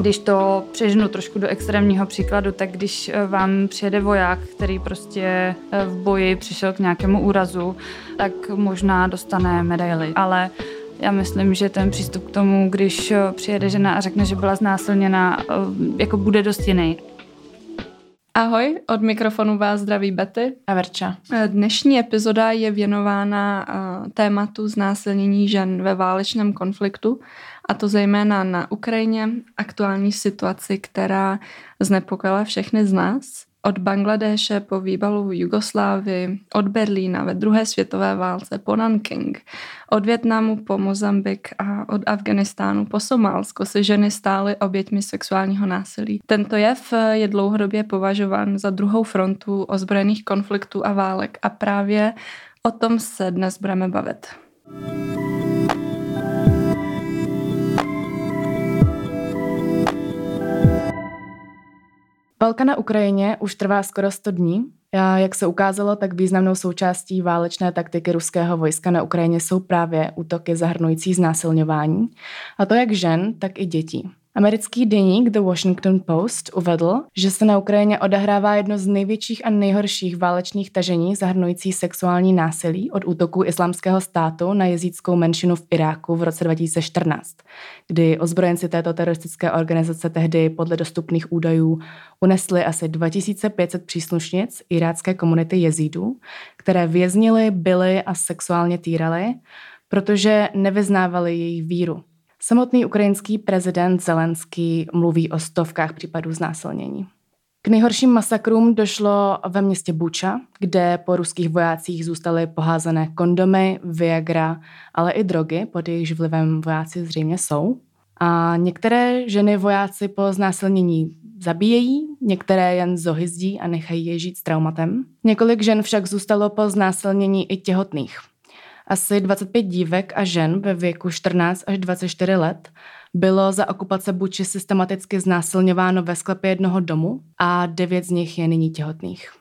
Když to přežnu trošku do extrémního příkladu, tak když eh, vám přijede voják, který prostě eh, v boji přišel k nějakému úrazu, tak možná dostane medaily. Ale já myslím, že ten přístup k tomu, když eh, přijede žena a řekne, že byla znásilněna, jako bude dost jiný. Ahoj, od mikrofonu vás zdraví Betty a Verča. Dnešní epizoda je věnována tématu znásilnění žen ve válečném konfliktu a to zejména na Ukrajině, aktuální situaci, která znepokojila všechny z nás. Od Bangladéše po výbalu Jugoslávy, od Berlína ve druhé světové válce po Nanking, od Větnamu po Mozambik a od Afganistánu po Somálsko se ženy stály oběťmi sexuálního násilí. Tento jev je dlouhodobě považován za druhou frontu ozbrojených konfliktů a válek a právě o tom se dnes budeme bavit. Válka na Ukrajině už trvá skoro 100 dní. A jak se ukázalo, tak významnou součástí válečné taktiky ruského vojska na Ukrajině jsou právě útoky zahrnující znásilňování, a to jak žen, tak i dětí. Americký deník The Washington Post uvedl, že se na Ukrajině odehrává jedno z největších a nejhorších válečných tažení zahrnující sexuální násilí od útoků islámského státu na jezíckou menšinu v Iráku v roce 2014, kdy ozbrojenci této teroristické organizace tehdy podle dostupných údajů unesli asi 2500 příslušnic irácké komunity jezídů, které věznili, byly a sexuálně týrali, protože nevyznávali její víru. Samotný ukrajinský prezident Zelenský mluví o stovkách případů znásilnění. K nejhorším masakrům došlo ve městě Buča, kde po ruských vojácích zůstaly poházené kondomy, Viagra, ale i drogy, pod jejichž vlivem vojáci zřejmě jsou. A některé ženy vojáci po znásilnění zabíjejí, některé jen zohyzdí a nechají je žít s traumatem. Několik žen však zůstalo po znásilnění i těhotných. Asi 25 dívek a žen ve věku 14 až 24 let bylo za okupace Buči systematicky znásilňováno ve sklepě jednoho domu a devět z nich je nyní těhotných.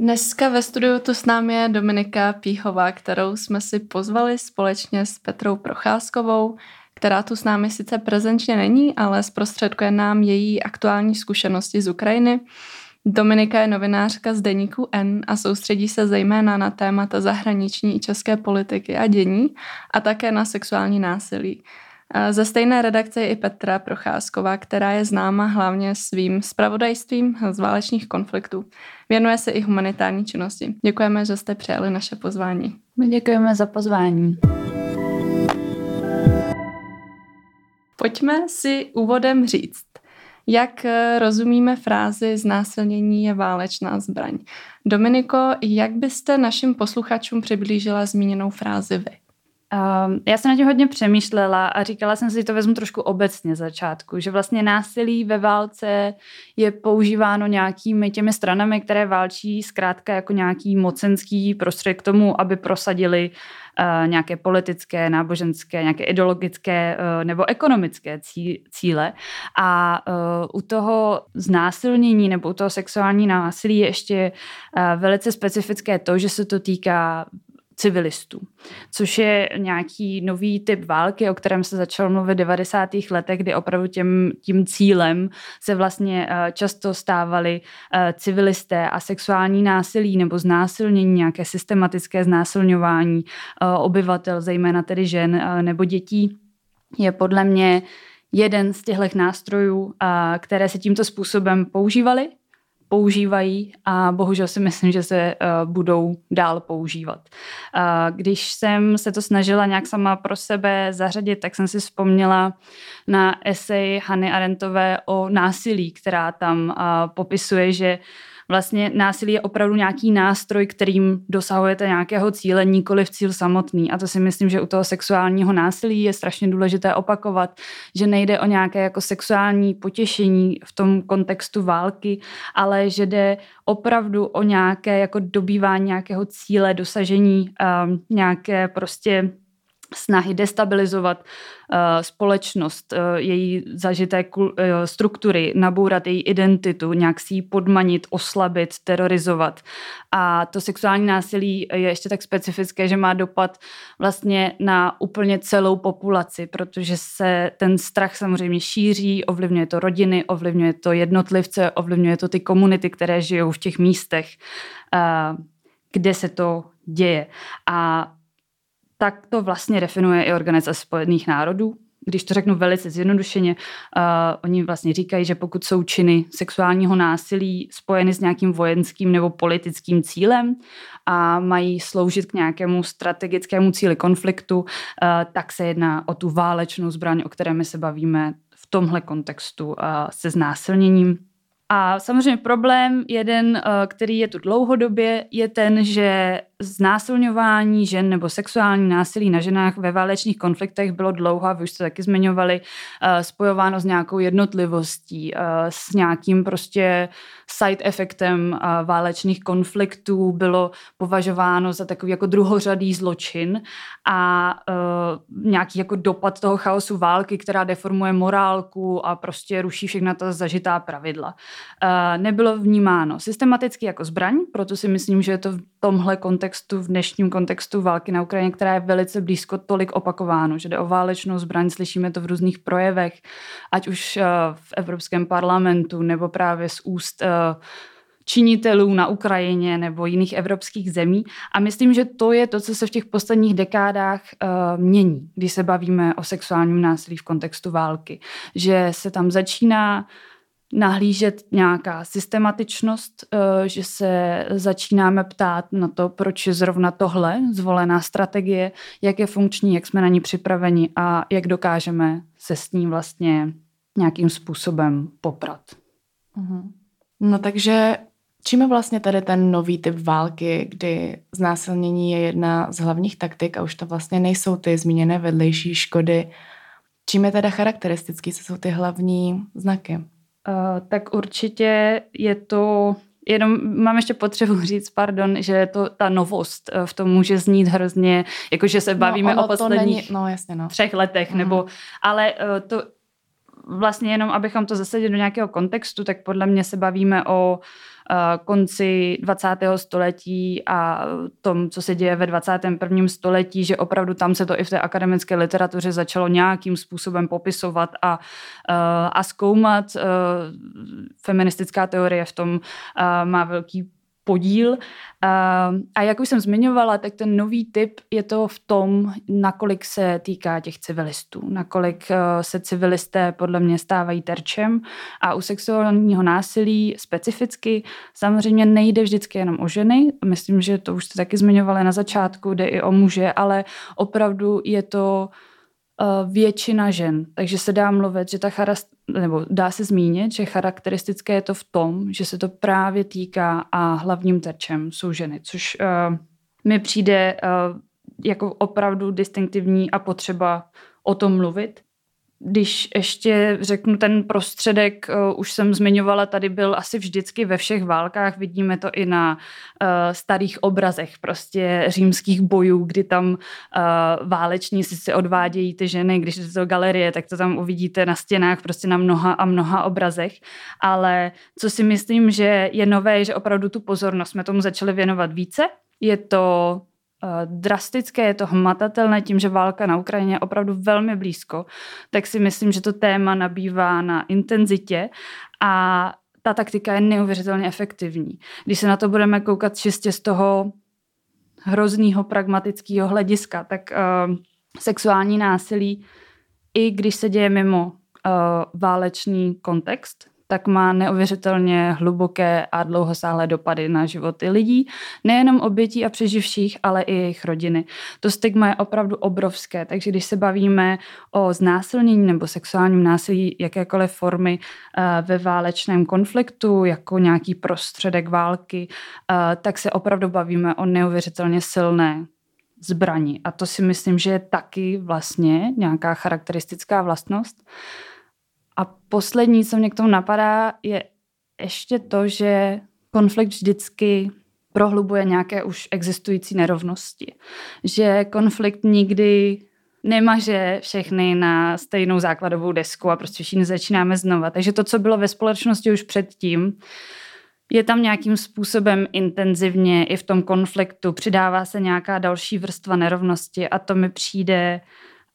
Dneska ve studiu tu s námi je Dominika Píhová, kterou jsme si pozvali společně s Petrou Procházkovou, která tu s námi sice prezenčně není, ale zprostředkuje nám její aktuální zkušenosti z Ukrajiny Dominika je novinářka z deníku N a soustředí se zejména na témata zahraniční i české politiky a dění a také na sexuální násilí. Ze stejné redakce je i Petra Procházková, která je známa hlavně svým spravodajstvím z válečných konfliktů. Věnuje se i humanitární činnosti. Děkujeme, že jste přijali naše pozvání. My děkujeme za pozvání. Pojďme si úvodem říct, jak eh, rozumíme frázi znásilnění je válečná zbraň? Dominiko, jak byste našim posluchačům přiblížila zmíněnou frázi vy? Um, já jsem na tím hodně přemýšlela a říkala jsem si, že to vezmu trošku obecně začátku, že vlastně násilí ve válce je používáno nějakými těmi stranami, které válčí zkrátka jako nějaký mocenský prostředek k tomu, aby prosadili uh, nějaké politické, náboženské, nějaké ideologické uh, nebo ekonomické cí, cíle. A uh, u toho znásilnění nebo u toho sexuální násilí je ještě uh, velice specifické to, že se to týká civilistů, což je nějaký nový typ války, o kterém se začalo mluvit v 90. letech, kdy opravdu těm, tím cílem se vlastně eh, často stávali eh, civilisté a sexuální násilí nebo znásilnění, nějaké systematické znásilňování eh, obyvatel, zejména tedy žen nebo dětí, je podle mě jeden z těchto nástrojů, které se tímto způsobem používaly používají a bohužel si myslím, že se uh, budou dál používat. Uh, když jsem se to snažila nějak sama pro sebe zařadit, tak jsem si vzpomněla na esej Hany Arentové o násilí, která tam uh, popisuje, že vlastně násilí je opravdu nějaký nástroj, kterým dosahujete nějakého cíle, nikoli v cíl samotný. A to si myslím, že u toho sexuálního násilí je strašně důležité opakovat, že nejde o nějaké jako sexuální potěšení v tom kontextu války, ale že jde opravdu o nějaké jako dobývání nějakého cíle, dosažení um, nějaké prostě snahy destabilizovat uh, společnost, uh, její zažité kul, uh, struktury, nabourat její identitu, nějak si ji podmanit, oslabit, terorizovat. A to sexuální násilí je ještě tak specifické, že má dopad vlastně na úplně celou populaci, protože se ten strach samozřejmě šíří, ovlivňuje to rodiny, ovlivňuje to jednotlivce, ovlivňuje to ty komunity, které žijou v těch místech, kde se to děje. A tak to vlastně definuje i Organizace spojených národů. Když to řeknu velice zjednodušeně, uh, oni vlastně říkají, že pokud jsou činy sexuálního násilí spojeny s nějakým vojenským nebo politickým cílem a mají sloužit k nějakému strategickému cíli konfliktu, uh, tak se jedná o tu válečnou zbraň, o které my se bavíme v tomhle kontextu uh, se znásilněním a samozřejmě problém jeden, který je tu dlouhodobě, je ten, že znásilňování žen nebo sexuální násilí na ženách ve válečných konfliktech bylo dlouho, a vy už jste taky zmiňovali, eh, spojováno s nějakou jednotlivostí, eh, s nějakým prostě side efektem eh, válečných konfliktů, bylo považováno za takový jako druhořadý zločin a nějaký jako dopad toho chaosu války, která deformuje morálku a prostě ruší všechna ta zažitá pravidla. Nebylo vnímáno systematicky jako zbraň, proto si myslím, že je to v tomhle kontextu kontextu, v dnešním kontextu války na Ukrajině, která je velice blízko tolik opakováno, že jde o válečnou zbraň, slyšíme to v různých projevech, ať už eh, v Evropském parlamentu nebo právě z úst eh, činitelů na Ukrajině nebo jiných evropských zemí. A myslím, že to je to, co se v těch posledních dekádách uh, mění, když se bavíme o sexuálním násilí v kontextu války. Že se tam začíná nahlížet nějaká systematičnost, eh, že se začínáme ptát na to, proč je zrovna tohle zvolená strategie, jak je funkční, jak jsme na ní připraveni a jak dokážeme se s ní vlastně nějakým způsobem poprat. Mhm. No takže čím je vlastně tady ten nový typ války, kdy znásilnění je jedna z hlavních taktik a už to vlastně nejsou ty zmíněné vedlejší škody. Čím je teda charakteristický, co jsou ty hlavní znaky? Uh, tak určitě je to Jenom mám ještě potřebu říct, pardon, že to ta novost eh, v tom může znít hrozně, jakože se no, bavíme no, o posledních není, no, jasně, no. třech letech, mm. nebo, ale uh, to vlastně jenom, abychom to zasadili do nějakého kontextu, tak podle mě se bavíme o Eh, konci 20. století a tom, co se děje ve 21. století, že opravdu tam se to i v té akademické literatuře začalo nějakým způsobem popisovat a, eh, a zkoumat. Eh, feministická teorie v tom má velký podíl. A jak už jsem zmiňovala, tak ten nový typ je to v tom, nakolik se týká těch civilistů, nakolik eh, se civilisté podle mě stávají terčem a u sexuálního násilí specificky samozřejmě nejde vždycky jenom o ženy, myslím, že to už jste taky zmiňovali na začátku, jde i o muže, ale opravdu je to většina žen. Takže se dá mluvit, že ta charast, nebo dá se zmínit, že charakteristické je to v tom, že se to právě týká a hlavním terčem jsou ženy, což uh, mi přijde uh, jako opravdu distinktivní a potřeba o tom mluvit. Když ještě řeknu ten prostředek, uh, už jsem zmiňovala, tady byl asi vždycky ve všech válkách, vidíme to i na uh, starých obrazech prostě římských bojů, kdy tam uh, válečníci si odvádějí ty ženy, když je to galerie, tak to tam uvidíte na stěnách prostě na mnoha a mnoha obrazech, ale co si myslím, že je nové, že opravdu tu pozornost jsme tomu začali věnovat více, je to Eh, drastické, je to hmatatelné tím, že válka na Ukrajině je opravdu velmi blízko, tak si myslím, že to téma nabývá na intenzitě a ta taktika je neuvěřitelně efektivní. Když se na to budeme koukat čistě z toho hrozného pragmatického hlediska, tak uh, sexuální násilí, i když se děje mimo uh, válečný kontext, tak má neuvěřitelně hluboké a dlouhosáhlé dopady na životy lidí, nejenom obětí a přeživších, ale i jejich rodiny. To stigma je opravdu obrovské, takže když se bavíme o znásilnění nebo sexuálním násilí jakékoliv formy uh, ve válečném konfliktu, jako nějaký prostředek války, uh, tak se opravdu bavíme o neuvěřitelně silné zbraní. A to si myslím, že je taky vlastně nějaká charakteristická vlastnost. A poslední, co mě k tomu napadá, je ještě to, že konflikt vždycky prohlubuje nějaké už existující nerovnosti. Že konflikt nikdy nemaže všechny na stejnou základovou desku a prostě všichni začínáme znova. Takže to, co bylo ve společnosti už předtím, je tam nějakým způsobem intenzivně i v tom konfliktu, přidává se nějaká další vrstva nerovnosti a to mi přijde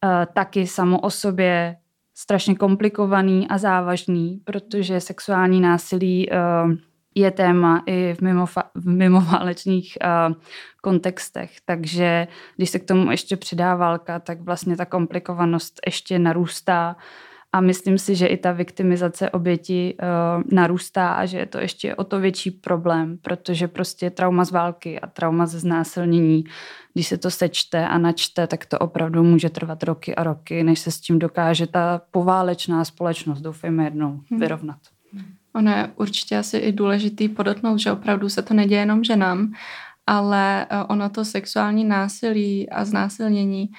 uh, taky samo o sobě strašně komplikovaný a závažný, protože sexuální násilí uh, je téma i v, mimofa- v mimoválečných uh, kontextech. Takže když se k tomu ještě přidá válka, tak vlastně ta komplikovanost ještě narůstá. A myslím si, že i ta viktimizace oběti uh, narůstá a že je to ještě o to větší problém, protože prostě trauma z války a trauma ze znásilnění, když se to sečte a načte, tak to opravdu může trvat roky a roky, než se s tím dokáže ta poválečná společnost, doufejme jednou, hmm. vyrovnat. Ono je určitě asi i důležitý podotknout, že opravdu se to neděje jenom ženám, ale eh, ono to sexuální násilí a znásilnění,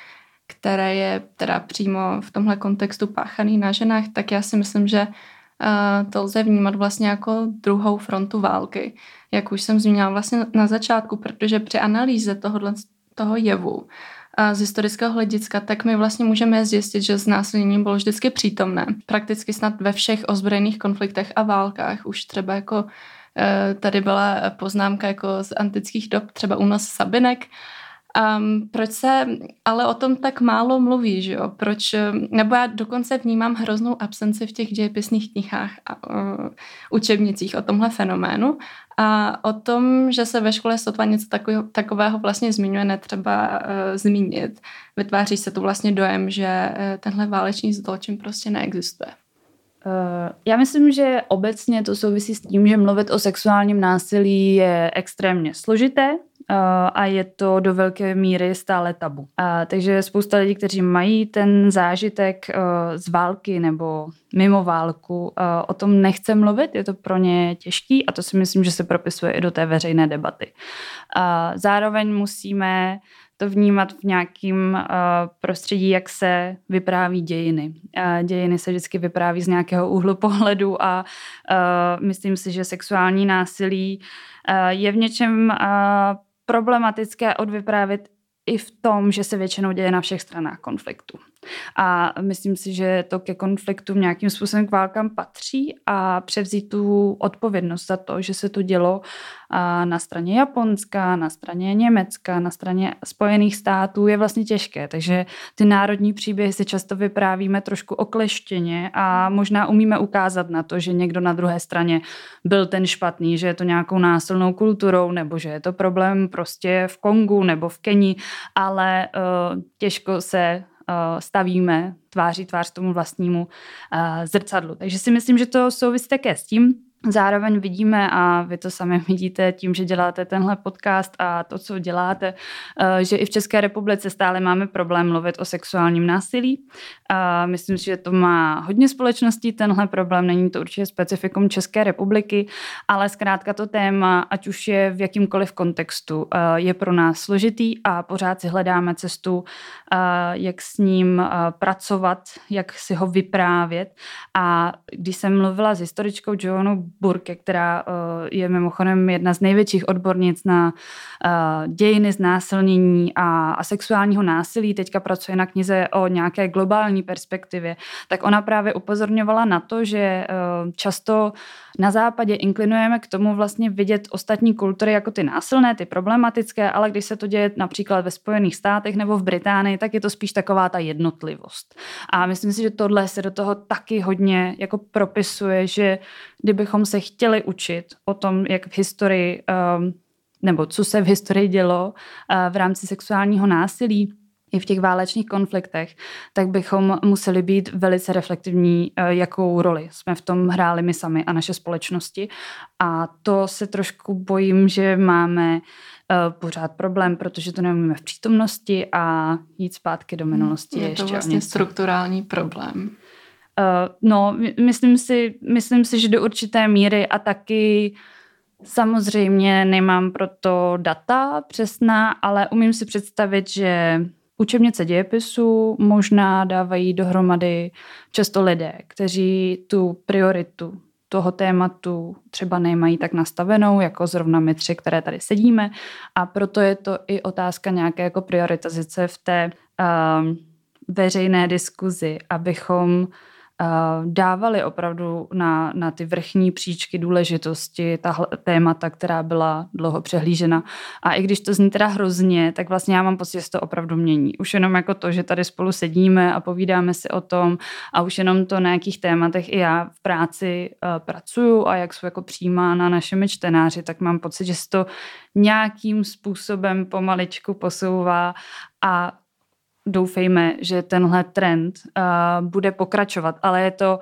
které je teda přímo v tomhle kontextu páchaný na ženách, tak já si myslím, že eh, to lze vnímat vlastně jako druhou frontu války, jak už jsem zmínila vlastně na začátku, protože při analýze tohohle, toho jevu z historického hlediska, tak my vlastně můžeme zjistit, že znásilnění bylo vždycky přítomné. Prakticky snad ve všech ozbrojených konfliktech a válkách. Už třeba jako eh, tady byla poznámka jako z antických dob, třeba únos Sabinek, Um, proč se ale o tom tak málo mluví, že jo? Proč, nebo já dokonce vnímám hroznou absenci v těch dějepisných knihách a uh, učebnicích o tomhle fenoménu a o tom, že se ve škole sotva něco takového, takového vlastně zmiňuje, netřeba uh, zmínit. Vytváří se tu vlastně dojem, že uh, tenhle válečný zločin prostě neexistuje. Já myslím, že obecně to souvisí s tím, že mluvit o sexuálním násilí je extrémně složité, a je to do velké míry stále tabu. A, takže spousta lidí, kteří mají ten zážitek z války nebo mimo válku, o tom nechce mluvit, je to pro ně těžký a to si myslím, že se propisuje i do té veřejné debaty. A zároveň musíme to vnímat v nějakém prostředí, jak se vypráví dějiny. Dějiny se vždycky vypráví z nějakého úhlu pohledu a myslím si, že sexuální násilí je v něčem problematické odvyprávět i v tom, že se většinou děje na všech stranách konfliktu. A myslím si, že to ke konfliktům nějakým způsobem k válkám patří a převzít tu odpovědnost za to, že se to dělo na straně Japonska, na straně Německa, na straně Spojených států je vlastně těžké. Takže ty národní příběhy si často vyprávíme trošku okleštěně a možná umíme ukázat na to, že někdo na druhé straně byl ten špatný, že je to nějakou násilnou kulturou nebo že je to problém prostě v Kongu nebo v Keni, ale uh, těžko se stavíme tváří tvář tomu vlastnímu eh, zrcadlu. Takže si myslím, že to souvisí také s tím, Zároveň vidíme, a vy to sami vidíte tím, že děláte tenhle podcast a to, co děláte, eh, že i v České republice stále máme problém mluvit o sexuálním násilí. Myslím si, že to má hodně společností, tenhle problém, není to určitě specifikum České republiky, ale zkrátka to téma, ať už je v jakýmkoliv kontextu, eh, je pro nás složitý a pořád si hledáme cestu, eh, jak s ním pracovat, jak si ho vyprávět. A když jsem mluvila s historičkou Joanou Burke, která uh, je mimochodem jedna z největších odbornic na uh, dějiny znásilnění a, a sexuálního násilí, teďka pracuje na knize o nějaké globální perspektivě, tak ona právě upozorňovala na to, že uh, často na západě inklinujeme k tomu vlastně vidět ostatní kultury jako ty násilné, ty problematické, ale když se to děje například ve Spojených státech nebo v Británii, tak je to spíš taková ta jednotlivost. A myslím si, že tohle se do toho taky hodně jako propisuje, že kdybychom se chtěli učit o tom, jak v historii um, nebo co se v historii dělo uh, v rámci sexuálního násilí, i v těch válečných konfliktech, tak bychom museli být velice reflektivní, eh, jakou roli jsme v tom hráli my sami a naše společnosti. A to se trošku bojím, že máme eh, pořád problém, protože to neumíme v přítomnosti a jít zpátky do minulosti je, je to vlastně strukturální problém. Uh, no, myslím si, myslím si, že do určité míry a taky samozřejmě nemám proto data přesná, ale umím si představit, že Učebnice dějepisu možná dávají dohromady často lidé, kteří tu prioritu toho tématu třeba nemají tak nastavenou, jako zrovna my tři, které tady sedíme. A proto je to i otázka nějaké jako prioritizace v té um, veřejné diskuzi, abychom dávali opravdu na, na ty vrchní příčky důležitosti ta témata, která byla dlouho přehlížena. A i když to zní teda hrozně, tak vlastně já mám pocit, že se to opravdu mění. Už jenom jako to, že tady spolu sedíme a povídáme si o tom a už jenom to, na jakých tématech i já v práci uh, pracuju a jak jsou jako přijímána našimi čtenáři, tak mám pocit, že se to nějakým způsobem pomaličku posouvá a doufejme, že tenhle trend uh, bude pokračovat, ale je to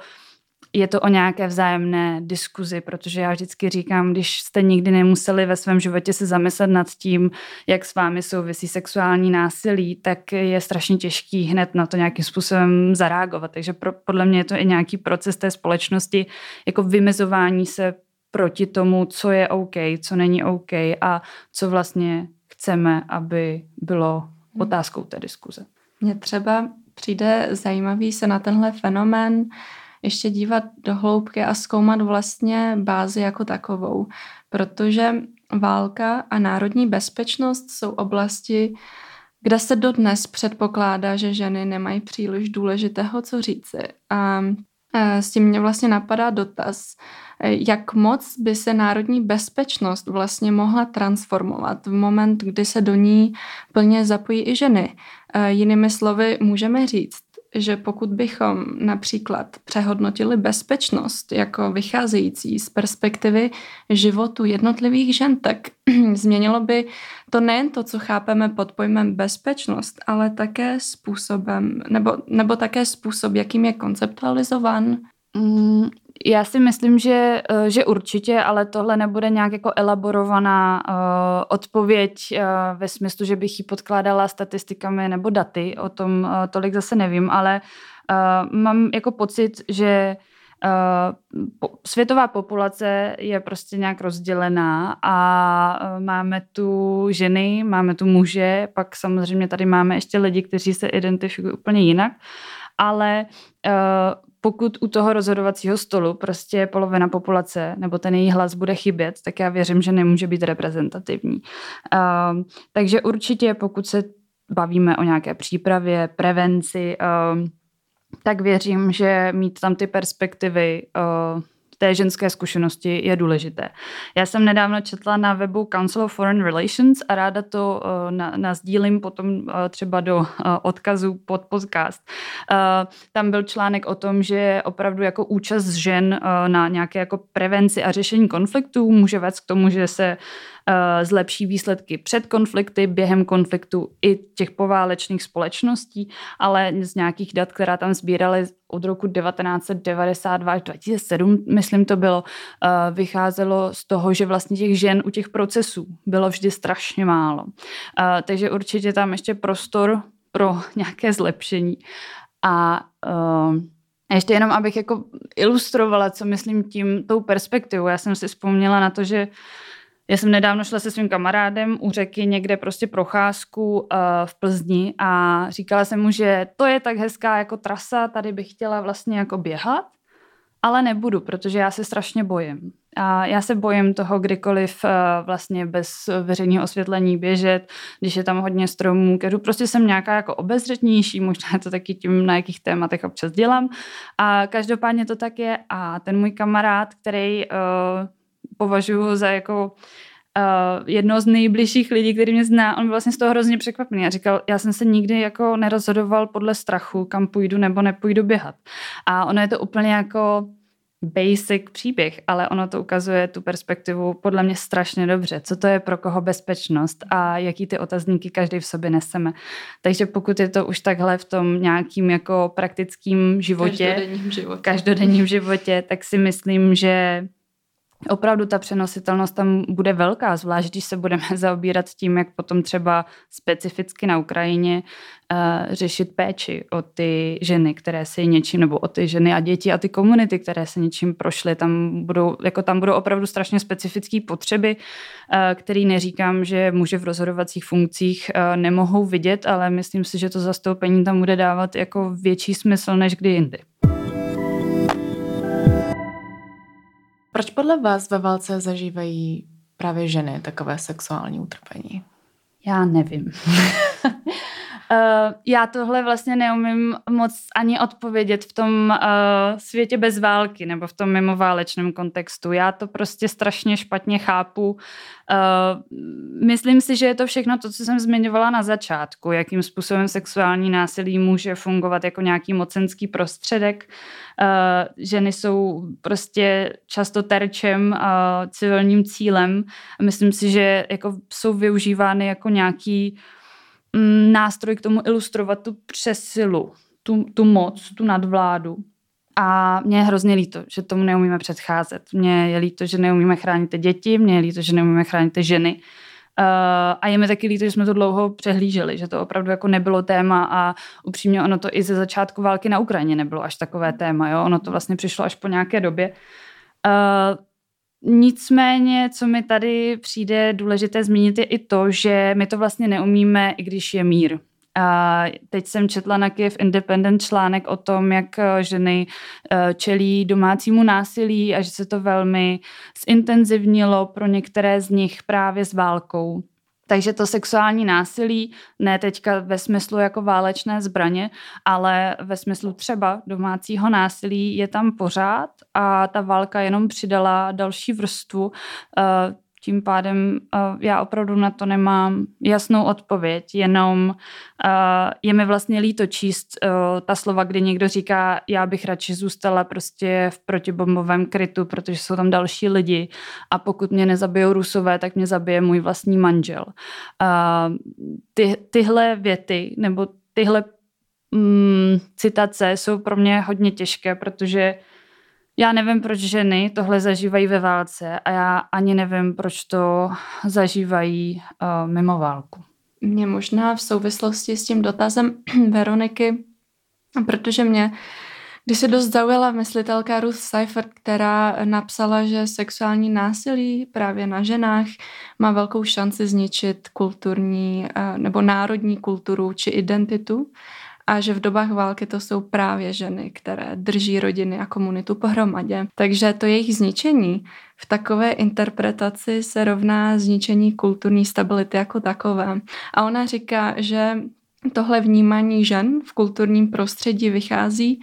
je to o nějaké vzájemné diskuzi, protože já vždycky říkám, když jste nikdy nemuseli ve svém životě se zamyslet nad tím, jak s vámi souvisí sexuální násilí, tak je strašně těžký hned na to nějakým způsobem zareagovat. Takže pro, podle mě je to i nějaký proces té společnosti, jako vymezování se proti tomu, co je OK, co není OK a co vlastně chceme, aby bylo otázkou té diskuze. Mně třeba přijde zajímavý se na tenhle fenomén ještě dívat do hloubky a zkoumat vlastně bázi jako takovou, protože válka a národní bezpečnost jsou oblasti, kde se dodnes předpokládá, že ženy nemají příliš důležitého co říci. A s tím mě vlastně napadá dotaz, jak moc by se národní bezpečnost vlastně mohla transformovat v moment, kdy se do ní plně zapojí i ženy. Jinými slovy, můžeme říct, že pokud bychom například přehodnotili bezpečnost jako vycházející z perspektivy životu jednotlivých žen, tak změnilo by to nejen to, co chápeme pod pojmem bezpečnost, ale také způsobem, nebo, nebo také způsob, jakým je konceptualizován. Já si myslím, že, eh, že určitě, ale tohle nebude nějak jako elaborovaná uh, odpověď uh, ve smyslu, že bych ji podkládala statistikami nebo daty, o tom tolik zase nevím, ale mám jako pocit, že světová populace je prostě nějak rozdělená a máme tu ženy, máme tu muže, pak samozřejmě tady máme ještě lidi, kteří se identifikují úplně jinak, ale pokud u toho rozhodovacího stolu prostě polovina populace nebo ten její hlas bude chybět, tak já věřím, že nemůže být reprezentativní. Uh, takže určitě, pokud se bavíme o nějaké přípravě, prevenci, uh, tak věřím, že mít tam ty perspektivy uh, té ženské zkušenosti je důležité. Já jsem nedávno četla na webu Council of Foreign Relations a ráda to uh, na, nazdílím potom uh, třeba do uh, odkazu pod podcast. Tam byl článek o tom, že opravdu jako účast žen na nějaké jako prevenci a řešení konfliktů může vést k tomu, že se Eh, zlepší výsledky před konflikty, během konfliktu i těch poválečných společností, ale z nějakých dat, která tam sbírali od roku 1992 až 2007, myslím to bylo, eh, vycházelo z toho, že vlastně těch žen u těch procesů bylo vždy strašně málo. Eh, takže určitě tam ještě prostor pro nějaké zlepšení. A ještě jenom, abych jako ilustrovala, co myslím tím, tou perspektivou. Já jsem si vzpomněla na to, že já jsem nedávno šla se svým kamarádem u řeky někde prostě procházku uh, v Plzni a říkala jsem mu, že to je tak hezká jako trasa, tady bych chtěla vlastně jako běhat, ale nebudu, protože já se strašně bojím. A já se bojím toho kdykoliv uh, vlastně bez veřejného osvětlení běžet, když je tam hodně stromů, kedu prostě jsem nějaká jako obezřetnější, možná to taky tím, na jakých tématech občas dělám. A každopádně to tak je. A ten můj kamarád, který uh, považuji za jako uh, jedno z nejbližších lidí, který mě zná, on byl vlastně z toho hrozně překvapený a říkal, já jsem se nikdy jako nerozhodoval podle strachu, kam půjdu nebo nepůjdu běhat. A ono je to úplně jako basic příběh, ale ono to ukazuje tu perspektivu podle mě strašně dobře, co to je pro koho bezpečnost a jaký ty otazníky každý v sobě neseme. Takže pokud je to už takhle v tom nějakým jako praktickým životě, každodenním životě, každodenním životě tak si myslím, že opravdu ta přenositelnost tam bude velká, zvlášť když se budeme zaobírat tím, jak potom třeba specificky na Ukrajině uh, řešit péči o ty ženy, které se něčím, nebo o ty ženy a děti a ty komunity, které se něčím prošly. Tam budou, jako tam budou opravdu strašně specifické potřeby, uh, který neříkám, že muži v rozhodovacích funkcích uh, nemohou vidět, ale myslím si, že to zastoupení tam bude dávat jako větší smysl než kdy jindy. Proč podle vás ve válce zažívají právě ženy takové sexuální utrpení? Já nevím. Uh, já tohle vlastně neumím moc ani odpovědět v tom uh, světě bez války nebo v tom mimoválečném kontextu. Já to prostě strašně špatně chápu. Uh, myslím si, že je to všechno to, co jsem zmiňovala na začátku, jakým způsobem sexuální násilí může fungovat jako nějaký mocenský prostředek. Uh, ženy jsou prostě často terčem, uh, civilním cílem. Myslím si, že jako jsou využívány jako nějaký Mm, nástroj k tomu ilustrovat tu přesilu, tu, tu moc, tu nadvládu. A mě je hrozně líto, že tomu neumíme předcházet. Mně je líto, že neumíme chránit ty děti, mně je líto, že neumíme chránit ty ženy. Uh, a je mi taky líto, že jsme to dlouho přehlíželi, že to opravdu jako nebylo téma a upřímně ono to i ze začátku války na Ukrajině nebylo až takové téma. Jo? Ono to vlastně přišlo až po nějaké době. Uh, Nicméně, co mi tady přijde důležité zmínit, je i to, že my to vlastně neumíme, i když je mír. A teď jsem četla na Kiev Independent článek o tom, jak eh, ženy eh, čelí domácímu násilí a že se to velmi zintenzivnilo pro některé z nich právě s válkou. Takže to sexuální násilí, ne teďka ve smyslu jako válečné zbraně, ale ve smyslu třeba domácího násilí je tam pořád a ta válka jenom přidala další vrstvu. Tím pádem uh, já opravdu na to nemám jasnou odpověď, jenom uh, je mi vlastně líto číst uh, ta slova, kdy někdo říká, já bych radši zůstala prostě v protibombovém krytu, protože jsou tam další lidi a pokud mě nezabijou rusové, tak mě zabije můj vlastní manžel. Uh, ty, tyhle věty nebo tyhle mm, citace jsou pro mě hodně těžké, protože já nevím, proč ženy tohle zažívají ve válce a já ani nevím, proč to zažívají uh, mimo válku. Mě možná v souvislosti s tím dotazem Veroniky, protože mě když se dost zaujala myslitelka Ruth Seifert, která napsala, že sexuální násilí právě na ženách má velkou šanci zničit kulturní nebo národní kulturu či identitu a že v dobách války to jsou právě ženy, které drží rodiny a komunitu pohromadě. Takže to jejich zničení v takové interpretaci se rovná zničení kulturní stability jako takové. A ona říká, že tohle vnímání žen v kulturním prostředí vychází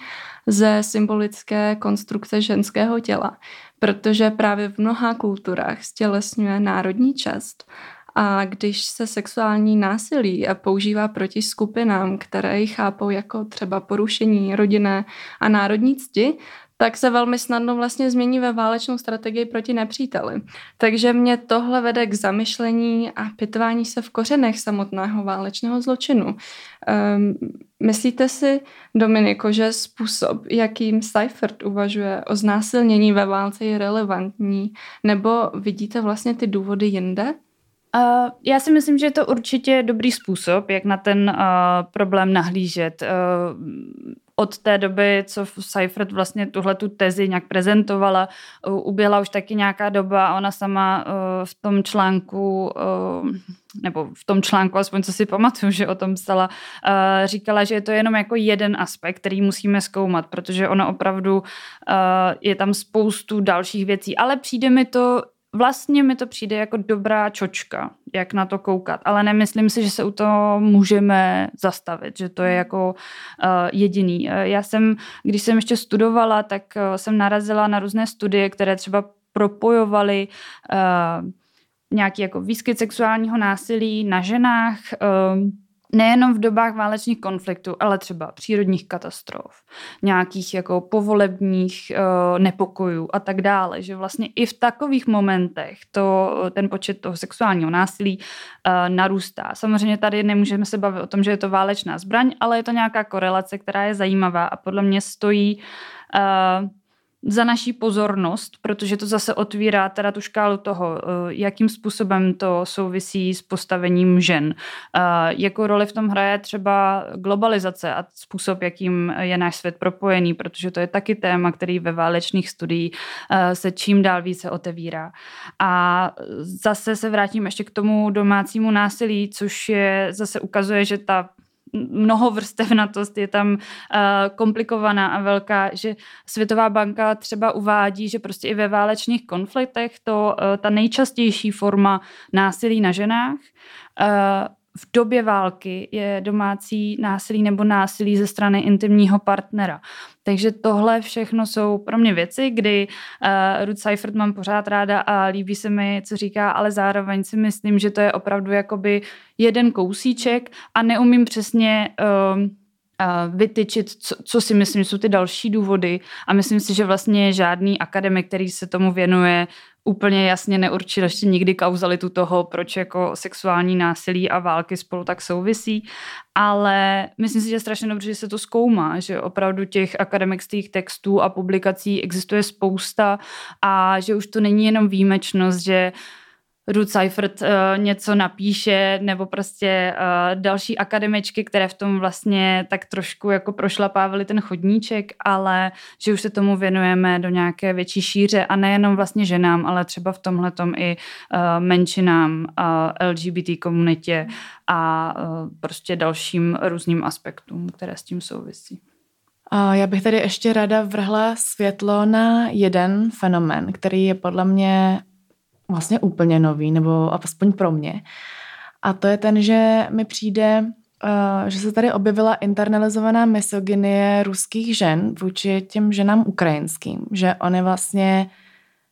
ze symbolické konstrukce ženského těla, protože právě v mnoha kulturách stělesňuje národní čest a když se sexuální násilí používá proti skupinám, které ji chápou jako třeba porušení rodinné a národní cti, tak se velmi snadno vlastně změní ve válečnou strategii proti nepříteli. Takže mě tohle vede k zamyšlení a pitvání se v kořenech samotného válečného zločinu. Um, myslíte si, Dominiko, že způsob, jakým Seifert uvažuje o znásilnění ve válce je relevantní, nebo vidíte vlastně ty důvody jinde? Uh, já si myslím, že je to určitě dobrý způsob, jak na ten uh, problém nahlížet. Uh, od té doby, co Seifert vlastně tuhle tu tezi nějak prezentovala, uběhla už taky nějaká doba a ona sama uh, v tom článku, nebo v tom článku, aspoň co si pamatuju, že o tom psala, říkala, že je to jenom jako jeden aspekt, který musíme zkoumat, protože ono opravdu je tam spoustu dalších věcí, ale přijde mi to vlastně mi to přijde jako dobrá čočka, jak na to koukat, ale nemyslím si, že se u toho můžeme zastavit, že to je jako uh, jediný. Uh, já jsem, když jsem ještě studovala, tak uh, jsem narazila na různé studie, které třeba propojovaly uh, nějaký jako výskyt sexuálního násilí na ženách, uh, nejenom v dobách válečných konfliktů, ale třeba přírodních katastrof, nějakých jako povolebních uh, nepokojů a tak dále, že vlastně i v takových momentech to, ten počet toho sexuálního násilí uh, narůstá. Samozřejmě tady nemůžeme se bavit o tom, že je to válečná zbraň, ale je to nějaká korelace, která je zajímavá a podle mě stojí uh, za naší pozornost, protože to zase otvírá teda tu škálu toho, eh, jakým způsobem to souvisí s postavením žen. Eh, jakou roli v tom hraje třeba globalizace a způsob, jakým je náš svět propojený, protože to je taky téma, který ve válečných studiích eh, se čím dál více otevírá. A zase se vrátím ještě k tomu domácímu násilí, což je zase ukazuje, že ta mnohovrstevnatost je tam uh, komplikovaná a velká, že Světová banka třeba uvádí, že prostě i ve válečných konfliktech to uh, ta nejčastější forma násilí na ženách uh, v době války je domácí násilí nebo násilí ze strany intimního partnera. Takže tohle všechno jsou pro mě věci, kdy uh, Ruth Seifert mám pořád ráda a líbí se mi, co říká, ale zároveň si myslím, že to je opravdu jakoby jeden kousíček a neumím přesně uh, vytyčit, co, co si myslím, jsou ty další důvody a myslím si, že vlastně žádný akademik, který se tomu věnuje, úplně jasně neurčil ještě nikdy kauzalitu toho, proč jako sexuální násilí a války spolu tak souvisí, ale myslím si, že je strašně dobře, že se to zkoumá, že opravdu těch akademických textů a publikací existuje spousta a že už to není jenom výjimečnost, že uh, Ruth Seifert uh, něco napíše, nebo prostě uh, další akademičky, které v tom vlastně tak trošku jako prošlapávali ten chodníček, ale že už se tomu věnujeme do nějaké větší šíře a nejenom vlastně ženám, ale třeba v tomhle i uh, menšinám, uh, LGBT komunitě a uh, prostě dalším různým aspektům, které s tím souvisí. Já bych tady ještě ráda vrhla světlo na jeden fenomen, který je podle mě vlastně úplně nový, nebo aspoň pro mě. A to je ten, že mi přijde, uh, že se tady objevila internalizovaná misogynie ruských žen vůči těm ženám ukrajinským. Že oni vlastně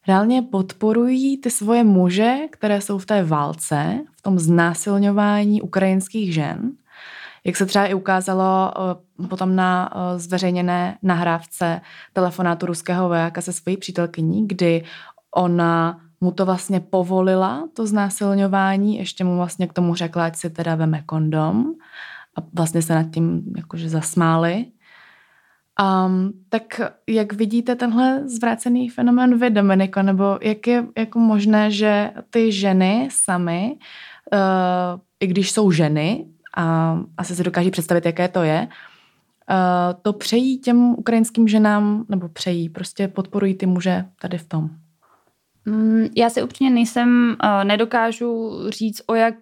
reálně podporují ty svoje muže, které jsou v té válce, v tom znásilňování ukrajinských žen. Jak se třeba i ukázalo uh, potom na uh, zveřejněné nahrávce telefonátu ruského vojáka se svojí přítelkyní, kdy ona mu to vlastně povolila, to znásilňování, ještě mu vlastně k tomu řekla, ať si teda veme kondom a vlastně se nad tím jakože zasmáli. Um, tak jak vidíte tenhle zvrácený fenomén vy, Dominiko, nebo jak je jako možné, že ty ženy samy, uh, i když jsou ženy, a asi si dokáží představit, jaké to je, uh, to přejí těm ukrajinským ženám, nebo přejí, prostě podporují ty muže tady v tom. Mm, já si upřímně nejsem, uh, nedokážu říct, o jak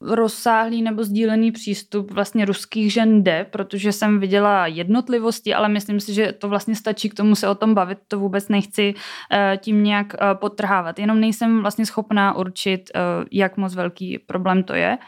rozsáhlý nebo sdílený přístup vlastně ruských žen jde, protože jsem viděla jednotlivosti, ale myslím si, že to vlastně stačí k tomu se o tom bavit, to vůbec nechci uh, tím nějak uh, potrhávat. Jenom nejsem vlastně schopná určit, uh, jak moc velký problém to je.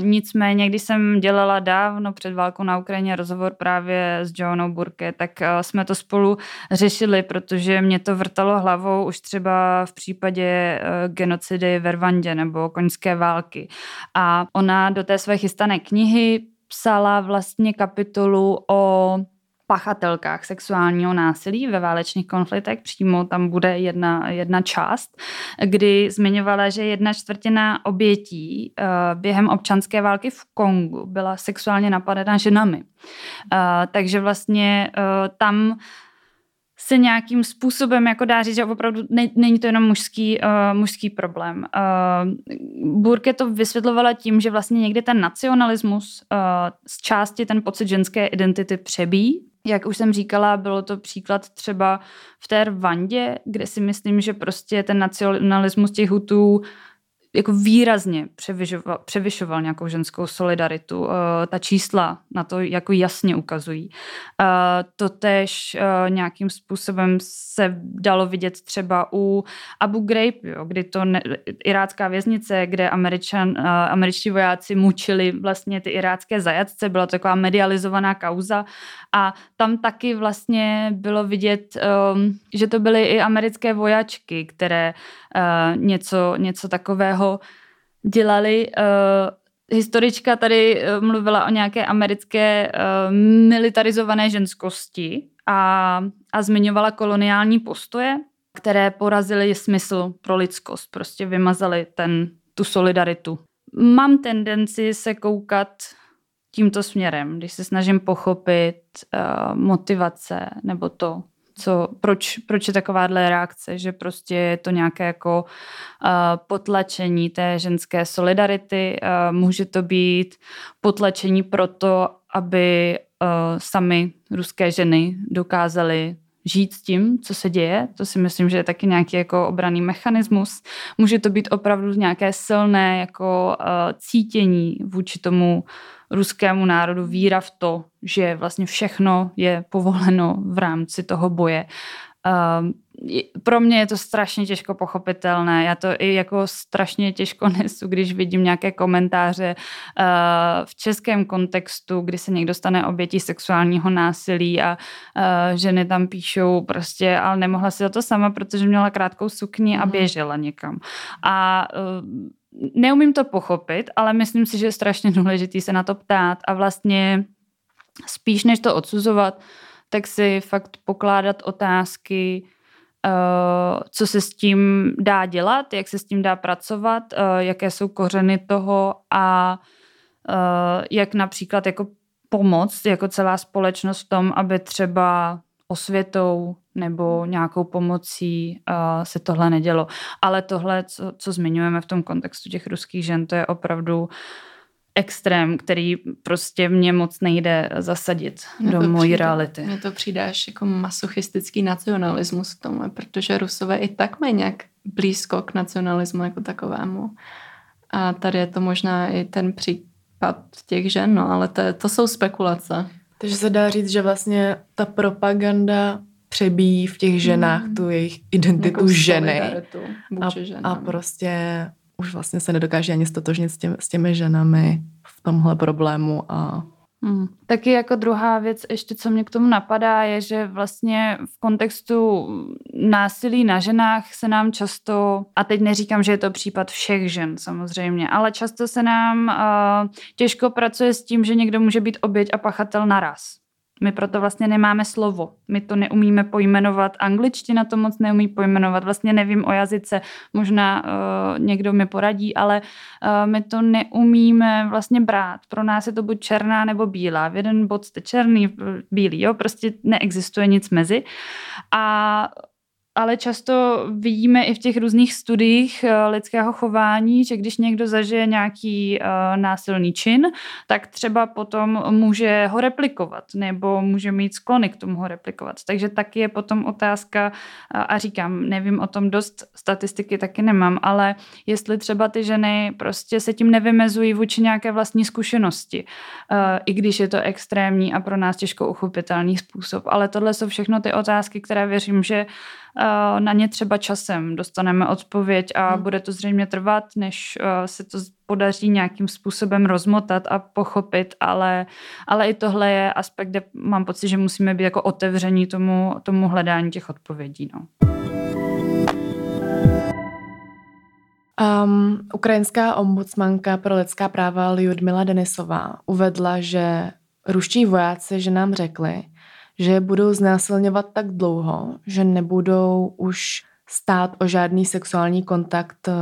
Nicméně, když jsem dělala dávno před válkou na Ukrajině rozhovor právě s Joanou Burke, tak jsme to spolu řešili, protože mě to vrtalo hlavou už třeba v případě genocidy ve Rwandě nebo koňské války a ona do té své chystané knihy psala vlastně kapitolu o pachatelkách sexuálního násilí ve válečných konfliktech. Přímo tam bude jedna, jedna část, kdy zmiňovala, že jedna čtvrtina obětí uh, během občanské války v Kongu byla sexuálně napadena ženami. Uh, takže vlastně uh, tam se nějakým způsobem jako dá říct, že opravdu ne, není to jenom mužský, uh, mužský problém. Uh, Burke to vysvětlovala tím, že vlastně někdy ten nacionalismus uh, z části ten pocit ženské identity přebíjí. Jak už jsem říkala, bylo to příklad třeba v té Rwandě, kde si myslím, že prostě ten nacionalismus těch hutů jako výrazně převyšoval, převyšoval nějakou ženskou solidaritu. Uh, ta čísla na to jako jasně ukazují. Uh, to tež uh, nějakým způsobem se dalo vidět třeba u Abu Ghraib, jo, kdy to ne, irácká věznice, kde američan, američtí vojáci mučili vlastně ty irácké zajatce, byla to taková medializovaná kauza a tam taky vlastně bylo vidět, um, že to byly i americké vojačky, které něco, něco takového dělali. Uh, historička tady uh, mluvila o nějaké americké uh, militarizované ženskosti a, a zmiňovala koloniální postoje, které porazily smysl pro lidskost, prostě vymazaly ten, tu solidaritu. Mám tendenci se koukat tímto směrem, když se snažím pochopit uh, motivace nebo to, co, proč, proč je takováhle reakce, že prostě je to nějaké jako uh, potlačení té ženské solidarity, uh, může to být potlačení proto, aby uh, sami ruské ženy dokázaly žít s tím, co se děje. To si myslím, že je taky nějaký jako obraný mechanismus. Může to být opravdu nějaké silné jako uh, cítění vůči tomu ruskému národu, víra v to, že vlastně všechno je povoleno v rámci toho boje. Uh, pro mě je to strašně těžko pochopitelné. Já to i jako strašně těžko nesu, když vidím nějaké komentáře uh, v českém kontextu, kdy se někdo stane obětí sexuálního násilí a uh, ženy tam píšou prostě, ale nemohla si to sama, protože měla krátkou sukni a mhm. běžela někam. A uh, neumím to pochopit, ale myslím si, že je strašně důležitý se na to ptát a vlastně spíš než to odsuzovat, tak si fakt pokládat otázky, uh, co se s tím dá dělat, jak se s tím dá pracovat, uh, jaké jsou kořeny toho a uh, jak například jako pomoct jako celá společnost v tom, aby třeba osvětou nebo nějakou pomocí uh, se tohle nedělo. Ale tohle, co, co zmiňujeme v tom kontextu těch ruských žen, to je opravdu extrém, který prostě mě moc nejde zasadit mě do mojí reality. Mně to přijde až jako masochistický nacionalismus v tom, protože Rusové i tak mají nějak blízko k nacionalismu jako takovému. A tady je to možná i ten případ těch žen, no, ale to, to jsou spekulace. Takže se dá říct, že vlastně ta propaganda přebíjí v těch ženách mm. tu jejich identitu jako ženy. A, a prostě už vlastně se nedokáže ani stotožnit s, těmi, s těmi ženami v tomhle problému a Hmm. Taky jako druhá věc, ještě co mě k tomu napadá, je, že vlastně v kontextu násilí na ženách se nám často, a teď neříkám, že je to případ všech žen samozřejmě, ale často se nám uh, těžko pracuje s tím, že někdo může být oběť a pachatel naraz. My proto vlastně nemáme slovo. My to neumíme pojmenovat. Angličtina to moc neumí pojmenovat. Vlastně nevím o jazyce. Možná uh, někdo mi poradí, ale uh, my to neumíme vlastně brát. Pro nás je to buď černá nebo bílá. V jeden bod jste černý, bílý. Jo? Prostě neexistuje nic mezi. A ale často vidíme i v těch různých studiích eh, lidského chování, že když někdo zažije nějaký uh, násilný čin, tak třeba potom může ho replikovat nebo může mít sklony k tomu ho replikovat. Takže taky je potom otázka, uh, a říkám, nevím o tom dost, statistiky taky nemám, ale jestli třeba ty ženy prostě se tím nevymezují vůči nějaké vlastní zkušenosti, i když je to extrémní a pro nás těžko uchopitelný způsob. Ale tohle jsou všechno ty otázky, které věřím, že Eh, na ně třeba časem dostaneme odpověď a hmm. bude to zřejmě trvat, než eh, se to podaří nějakým způsobem rozmotat a pochopit, ale, ale i tohle je aspekt, kde mám pocit, že musíme být jako otevření tomu, tomu hledání těch odpovědí. No. Um, ukrajinská ombudsmanka pro lidská práva Lyudmila Denisová uvedla, že ruští vojáci, že nám řekli, že budou znásilňovat tak dlouho, že nebudou už stát o žádný sexuální kontakt eh,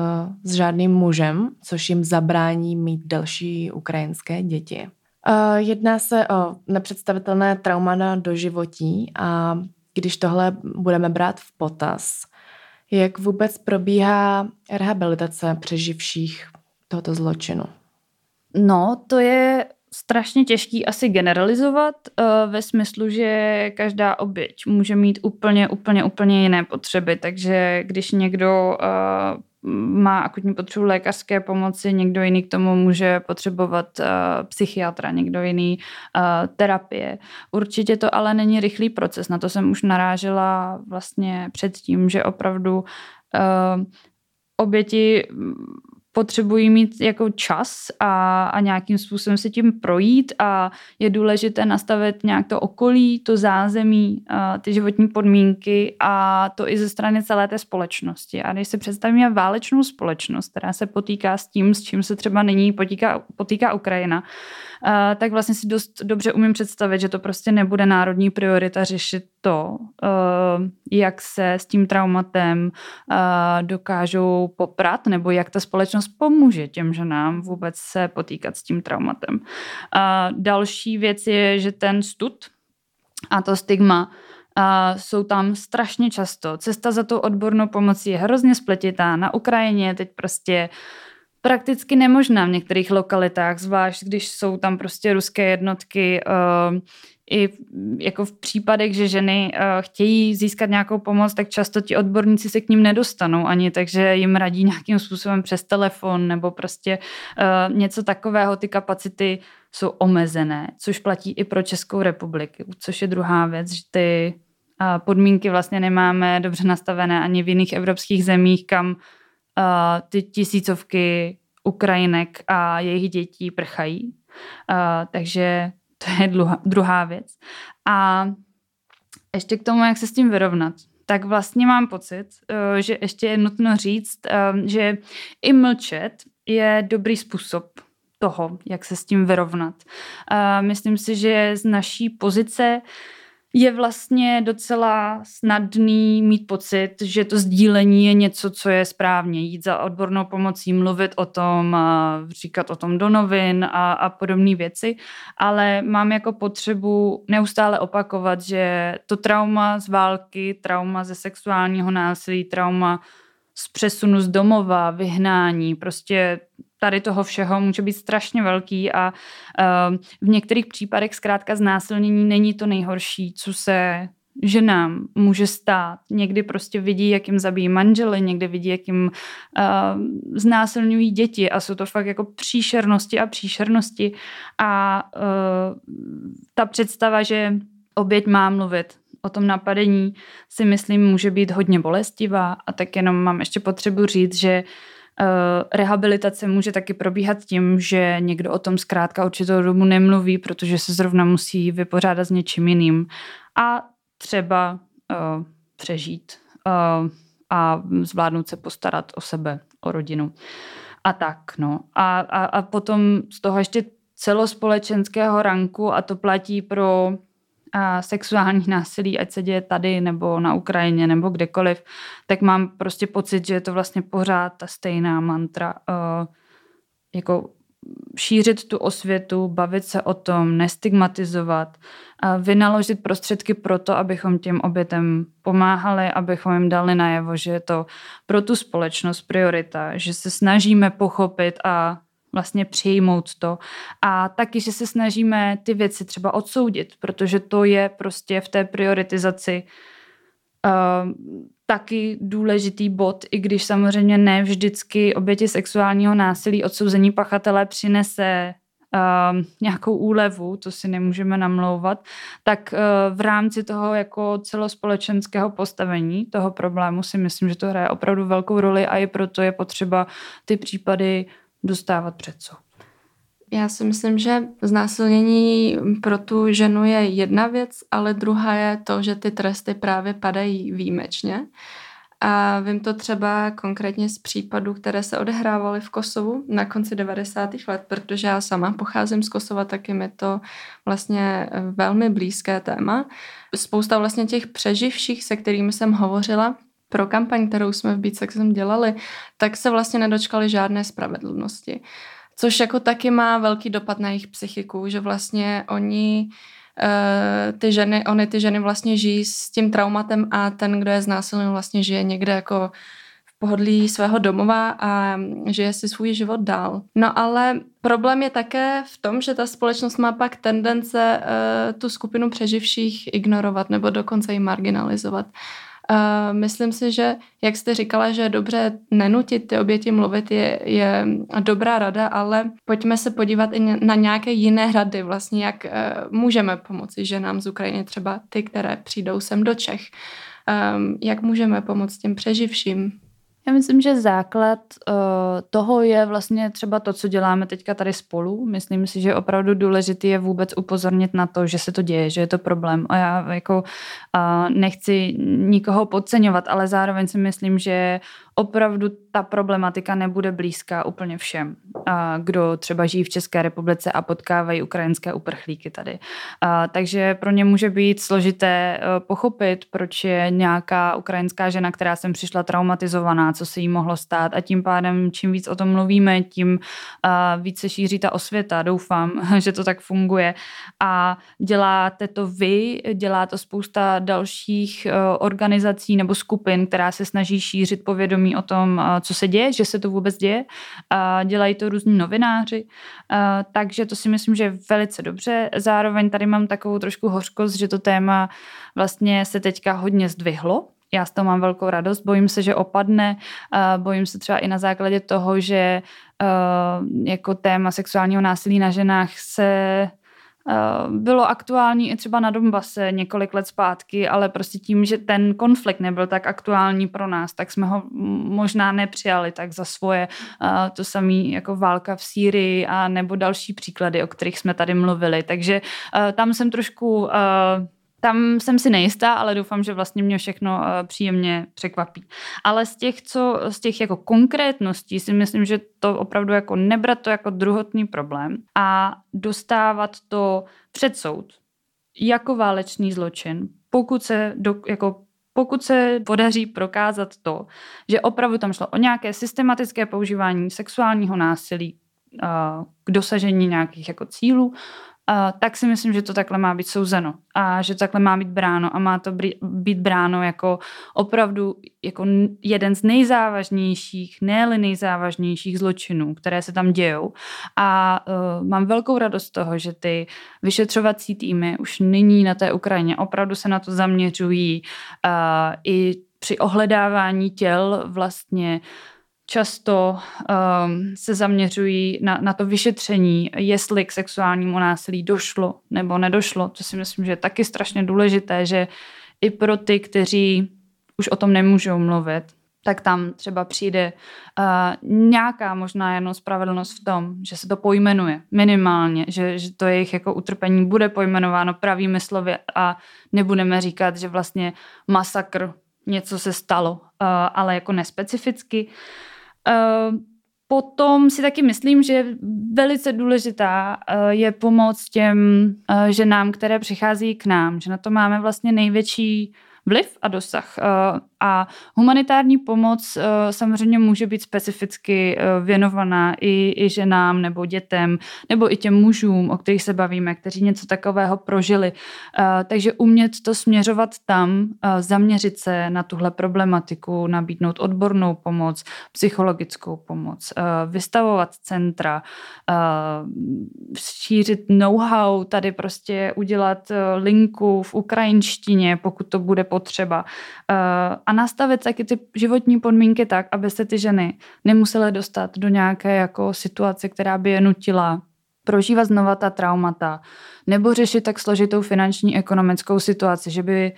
s žádným mužem, což jim zabrání mít další ukrajinské děti. Eh, jedná se o nepředstavitelné trauma na doživotí a když tohle budeme brát v potaz, jak vůbec probíhá rehabilitace přeživších tohoto zločinu? No, to je strašně těžký asi generalizovat uh, ve smyslu, že každá oběť může mít úplně, úplně, úplně jiné potřeby, takže když někdo uh, má akutní potřebu lékařské pomoci, někdo jiný k tomu může potřebovat uh, psychiatra, někdo jiný uh, terapie. Určitě to ale není rychlý proces, na to jsem už narážela vlastně předtím, že opravdu uh, oběti potřebují mít jako čas a, a nějakým způsobem se tím projít a je důležité nastavit nějak to okolí, to zázemí, ty životní podmínky a to i ze strany celé té společnosti. A když si představíme válečnou společnost, která se potýká s tím, s čím se třeba nyní potýká, potýká Ukrajina, tak vlastně si dost dobře umím představit, že to prostě nebude národní priorita řešit to, jak se s tím traumatem dokážou poprat, nebo jak ta společnost pomůže těm ženám vůbec se potýkat s tím traumatem. Další věc je, že ten stud a to stigma jsou tam strašně často. Cesta za tou odbornou pomocí je hrozně spletitá. Na Ukrajině teď prostě prakticky nemožná v některých lokalitách, zvlášť když jsou tam prostě ruské jednotky. Uh, I jako v případech, že ženy uh, chtějí získat nějakou pomoc, tak často ti odborníci se k ním nedostanou ani, takže jim radí nějakým způsobem přes telefon nebo prostě uh, něco takového. Ty kapacity jsou omezené, což platí i pro Českou republiku, což je druhá věc, že ty podmínky vlastně nemáme dobře nastavené ani v jiných evropských zemích, kam ty tisícovky Ukrajinek a jejich dětí prchají. Takže to je druhá věc. A ještě k tomu, jak se s tím vyrovnat tak vlastně mám pocit, eh, že ještě je nutno říct, eh, že i mlčet je dobrý způsob toho, jak se s tím vyrovnat. Myslím si, že z naší pozice je vlastně docela snadný mít pocit, že to sdílení je něco, co je správně. Jít za odbornou pomocí, mluvit o tom, říkat o tom do novin a, a podobné věci, ale mám jako potřebu neustále opakovat, že to trauma z války, trauma ze sexuálního násilí, trauma z přesunu z domova, vyhnání, prostě tady toho všeho může být strašně velký a uh, v některých případech zkrátka znásilnění není to nejhorší, co se ženám může stát. Někdy prostě vidí, jak jim zabíjí manžely, někdy vidí, jak jim uh, znásilňují děti a jsou to fakt jako příšernosti a příšernosti a uh, ta představa, že oběť má mluvit o tom napadení si myslím může být hodně bolestivá a tak jenom mám ještě potřebu říct, že Eh, rehabilitace může taky probíhat tím, že někdo o tom zkrátka určitou dobu nemluví, protože se zrovna musí vypořádat s něčím jiným a třeba uh, přežít uh, a zvládnout se postarat o sebe, o rodinu. A tak, no. A, a, a potom z toho ještě celospolečenského ranku, a to platí pro a sexuální násilí, ať se děje tady nebo na Ukrajině nebo kdekoliv, tak mám prostě pocit, že je to vlastně pořád ta stejná mantra. Uh, jako šířit tu osvětu, bavit se o tom, nestigmatizovat, a vynaložit prostředky pro to, abychom těm obětem pomáhali, abychom jim dali najevo, že je to pro tu společnost priorita, že se snažíme pochopit a vlastně přijmout to. A taky, že se snažíme ty věci třeba odsoudit, protože to je prostě v té prioritizaci uh, taky důležitý bod, i když samozřejmě ne vždycky oběti sexuálního násilí odsouzení pachatele přinese uh, nějakou úlevu, to si nemůžeme namlouvat, tak uh, v rámci toho jako celospolečenského postavení toho problému si myslím, že to hraje opravdu velkou roli a i proto je potřeba ty případy dostávat před co? Já si myslím, že znásilnění pro tu ženu je jedna věc, ale druhá je to, že ty tresty právě padají výjimečně. A vím to třeba konkrétně z případů, které se odehrávaly v Kosovu na konci 90. let, protože já sama pocházím z Kosova, tak je mi to vlastně velmi blízké téma. Spousta vlastně těch přeživších, se kterými jsem hovořila, pro kampaň, kterou jsme v Beatsexem dělali, tak se vlastně nedočkali žádné spravedlnosti. Což jako taky má velký dopad na jejich psychiku, že vlastně oni uh, ty ženy, oni ty ženy vlastně žijí s tím traumatem a ten, kdo je znásilněn, vlastně žije někde jako v pohodlí svého domova a žije si svůj život dál. No ale problém je také v tom, že ta společnost má pak tendence uh, tu skupinu přeživších ignorovat nebo dokonce ji marginalizovat. Uh, myslím si, že jak jste říkala, že dobře nenutit ty oběti mluvit, je, je dobrá rada, ale pojďme se podívat i na nějaké jiné hrady, vlastně jak uh, můžeme pomoci ženám z Ukrajiny, třeba ty, které přijdou sem do Čech. Um, jak můžeme pomoct těm přeživším? Já myslím, že základ uh, toho je vlastně třeba to, co děláme teďka tady spolu. Myslím si, že opravdu důležité je vůbec upozornit na to, že se to děje, že je to problém. A já jako uh, nechci nikoho podceňovat, ale zároveň si myslím, že opravdu ta problematika nebude blízká úplně všem, kdo třeba žijí v České republice a potkávají ukrajinské uprchlíky tady. Takže pro ně může být složité e, pochopit, proč je nějaká ukrajinská žena, která sem přišla traumatizovaná, co se jí mohlo stát a tím pádem čím víc o tom mluvíme, tím více šíří ta osvěta. Doufám, že to tak funguje. A děláte to vy, dělá to spousta dalších e, organizací nebo skupin, která se snaží šířit povědomí o tom, co se děje, že se to vůbec děje. Dělají to různí novináři, takže to si myslím, že je velice dobře. Zároveň tady mám takovou trošku hořkost, že to téma vlastně se teďka hodně zdvihlo, já z toho mám velkou radost, bojím se, že opadne, bojím se třeba i na základě toho, že jako téma sexuálního násilí na ženách se bylo aktuální i třeba na Donbase několik let zpátky, ale prostě tím, že ten konflikt nebyl tak aktuální pro nás, tak jsme ho možná nepřijali tak za svoje. To samé jako válka v Sýrii a nebo další příklady, o kterých jsme tady mluvili. Takže tam jsem trošku tam jsem si nejistá, ale doufám, že vlastně mě všechno eh, příjemně překvapí. Ale z těch, co, z těch jako konkrétností si myslím, že to opravdu jako nebrat to jako druhotný problém a dostávat to před soud jako válečný zločin, pokud se do, jako pokud se podaří prokázat to, že opravdu tam šlo o nějaké systematické používání sexuálního násilí eh, k dosažení nějakých jako cílů, tak si myslím, že to takhle má být souzeno a že takhle má být bráno a má to být bráno jako opravdu jako jeden z nejzávažnějších, ne nejzávažnějších zločinů, které se tam dějou. A uh, mám velkou radost z toho, že ty vyšetřovací týmy už nyní na té Ukrajině opravdu se na to zaměřují uh, i při ohledávání těl vlastně často um, se zaměřují na, na to vyšetření, jestli k sexuálnímu násilí došlo nebo nedošlo. To si myslím, že je taky strašně důležité, že i pro ty, kteří už o tom nemůžou mluvit, tak tam třeba přijde uh, nějaká možná jenom spravedlnost v tom, že se to pojmenuje minimálně, že, že to jejich jako utrpení bude pojmenováno pravými slovy a nebudeme říkat, že vlastně masakr něco se stalo, uh, ale jako nespecificky. Uh, potom si taky myslím, že velice důležitá eh, je pomoc těm eh, ženám, které přichází k nám, že na to máme vlastně největší vliv a dosah. A humanitární pomoc eh, samozřejmě může být specificky eh, věnovaná i, i ženám nebo dětem, nebo i těm mužům, o kterých se bavíme, kteří něco takového prožili. Eh, takže umět to směřovat tam, zaměřit se na tuhle problematiku, nabídnout odbornou pomoc, psychologickou pomoc, vystavovat centra, šířit know-how, tady prostě udělat linku v ukrajinštině, pokud to bude potřeba a nastavit taky ty životní podmínky tak, aby se ty ženy nemusely dostat do nějaké jako situace, která by je nutila prožívat znova ta traumata, nebo řešit tak složitou finanční ekonomickou situaci, že by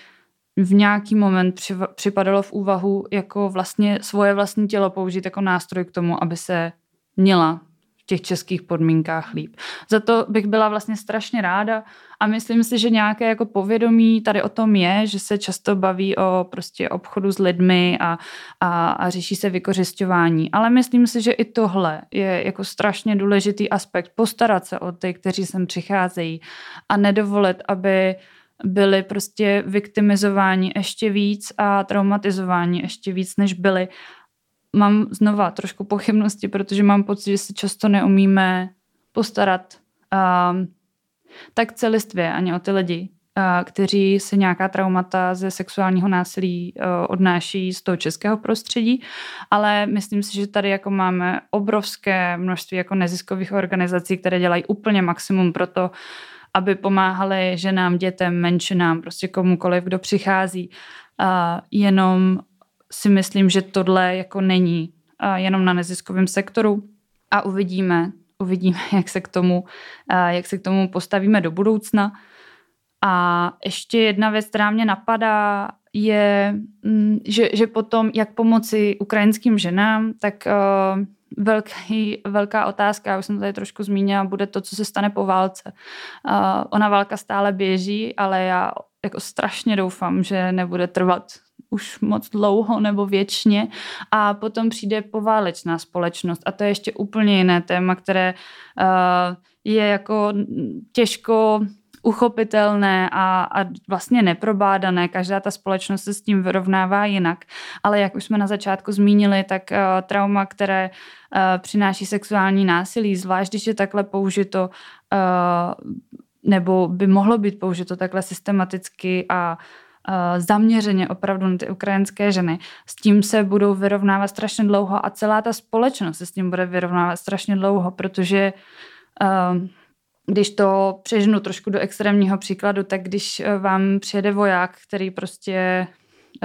v nějaký moment připadalo v úvahu jako vlastně svoje vlastní tělo použít jako nástroj k tomu, aby se měla v těch českých podmínkách líp. Za to bych byla vlastně strašně ráda a myslím si, že nějaké jako povědomí tady o tom je, že se často baví o prostě obchodu s lidmi a, a, a řeší se vykořišťování. Ale myslím si, že i tohle je jako strašně důležitý aspekt. Postarat se o ty, kteří sem přicházejí a nedovolit, aby byli prostě viktimizováni ještě víc a traumatizováni ještě víc, než byli mám znova trošku pochybnosti, protože mám pocit, že se často neumíme postarat um, tak celistvě ani o ty lidi, uh, kteří si nějaká traumata ze sexuálního násilí uh, odnáší z toho českého prostředí, ale myslím si, že tady jako máme obrovské množství jako neziskových organizací, které dělají úplně maximum pro to, aby pomáhali ženám, dětem, menšinám, prostě komukoliv, kdo přichází. Uh, jenom si myslím, že tohle jako není jenom na neziskovém sektoru a uvidíme, uvidíme, jak se k tomu, jak se k tomu postavíme do budoucna. A ještě jedna věc, která mě napadá, je, mm, že, že potom, jak pomoci ukrajinským ženám, tak uh, velký, velká otázka, já už jsem tady trošku zmínila, bude to, co se stane po válce. Uh, ona válka stále běží, ale já jako strašně doufám, že nebude trvat už moc dlouho nebo věčně a potom přijde poválečná společnost a to je ještě úplně jiné téma, které uh, je jako těžko uchopitelné a, a vlastně neprobádané. Každá ta společnost se s tím vyrovnává jinak. Ale jak už jsme na začátku zmínili, tak uh, trauma, které uh, přináší sexuální násilí, zvlášť když je takhle použito uh, nebo by mohlo být použito takhle systematicky a zaměřeně opravdu na ty ukrajinské ženy. S tím se budou vyrovnávat strašně dlouho a celá ta společnost se s tím bude vyrovnávat strašně dlouho, protože když to přežnu trošku do extrémního příkladu, tak když vám přijede voják, který prostě e,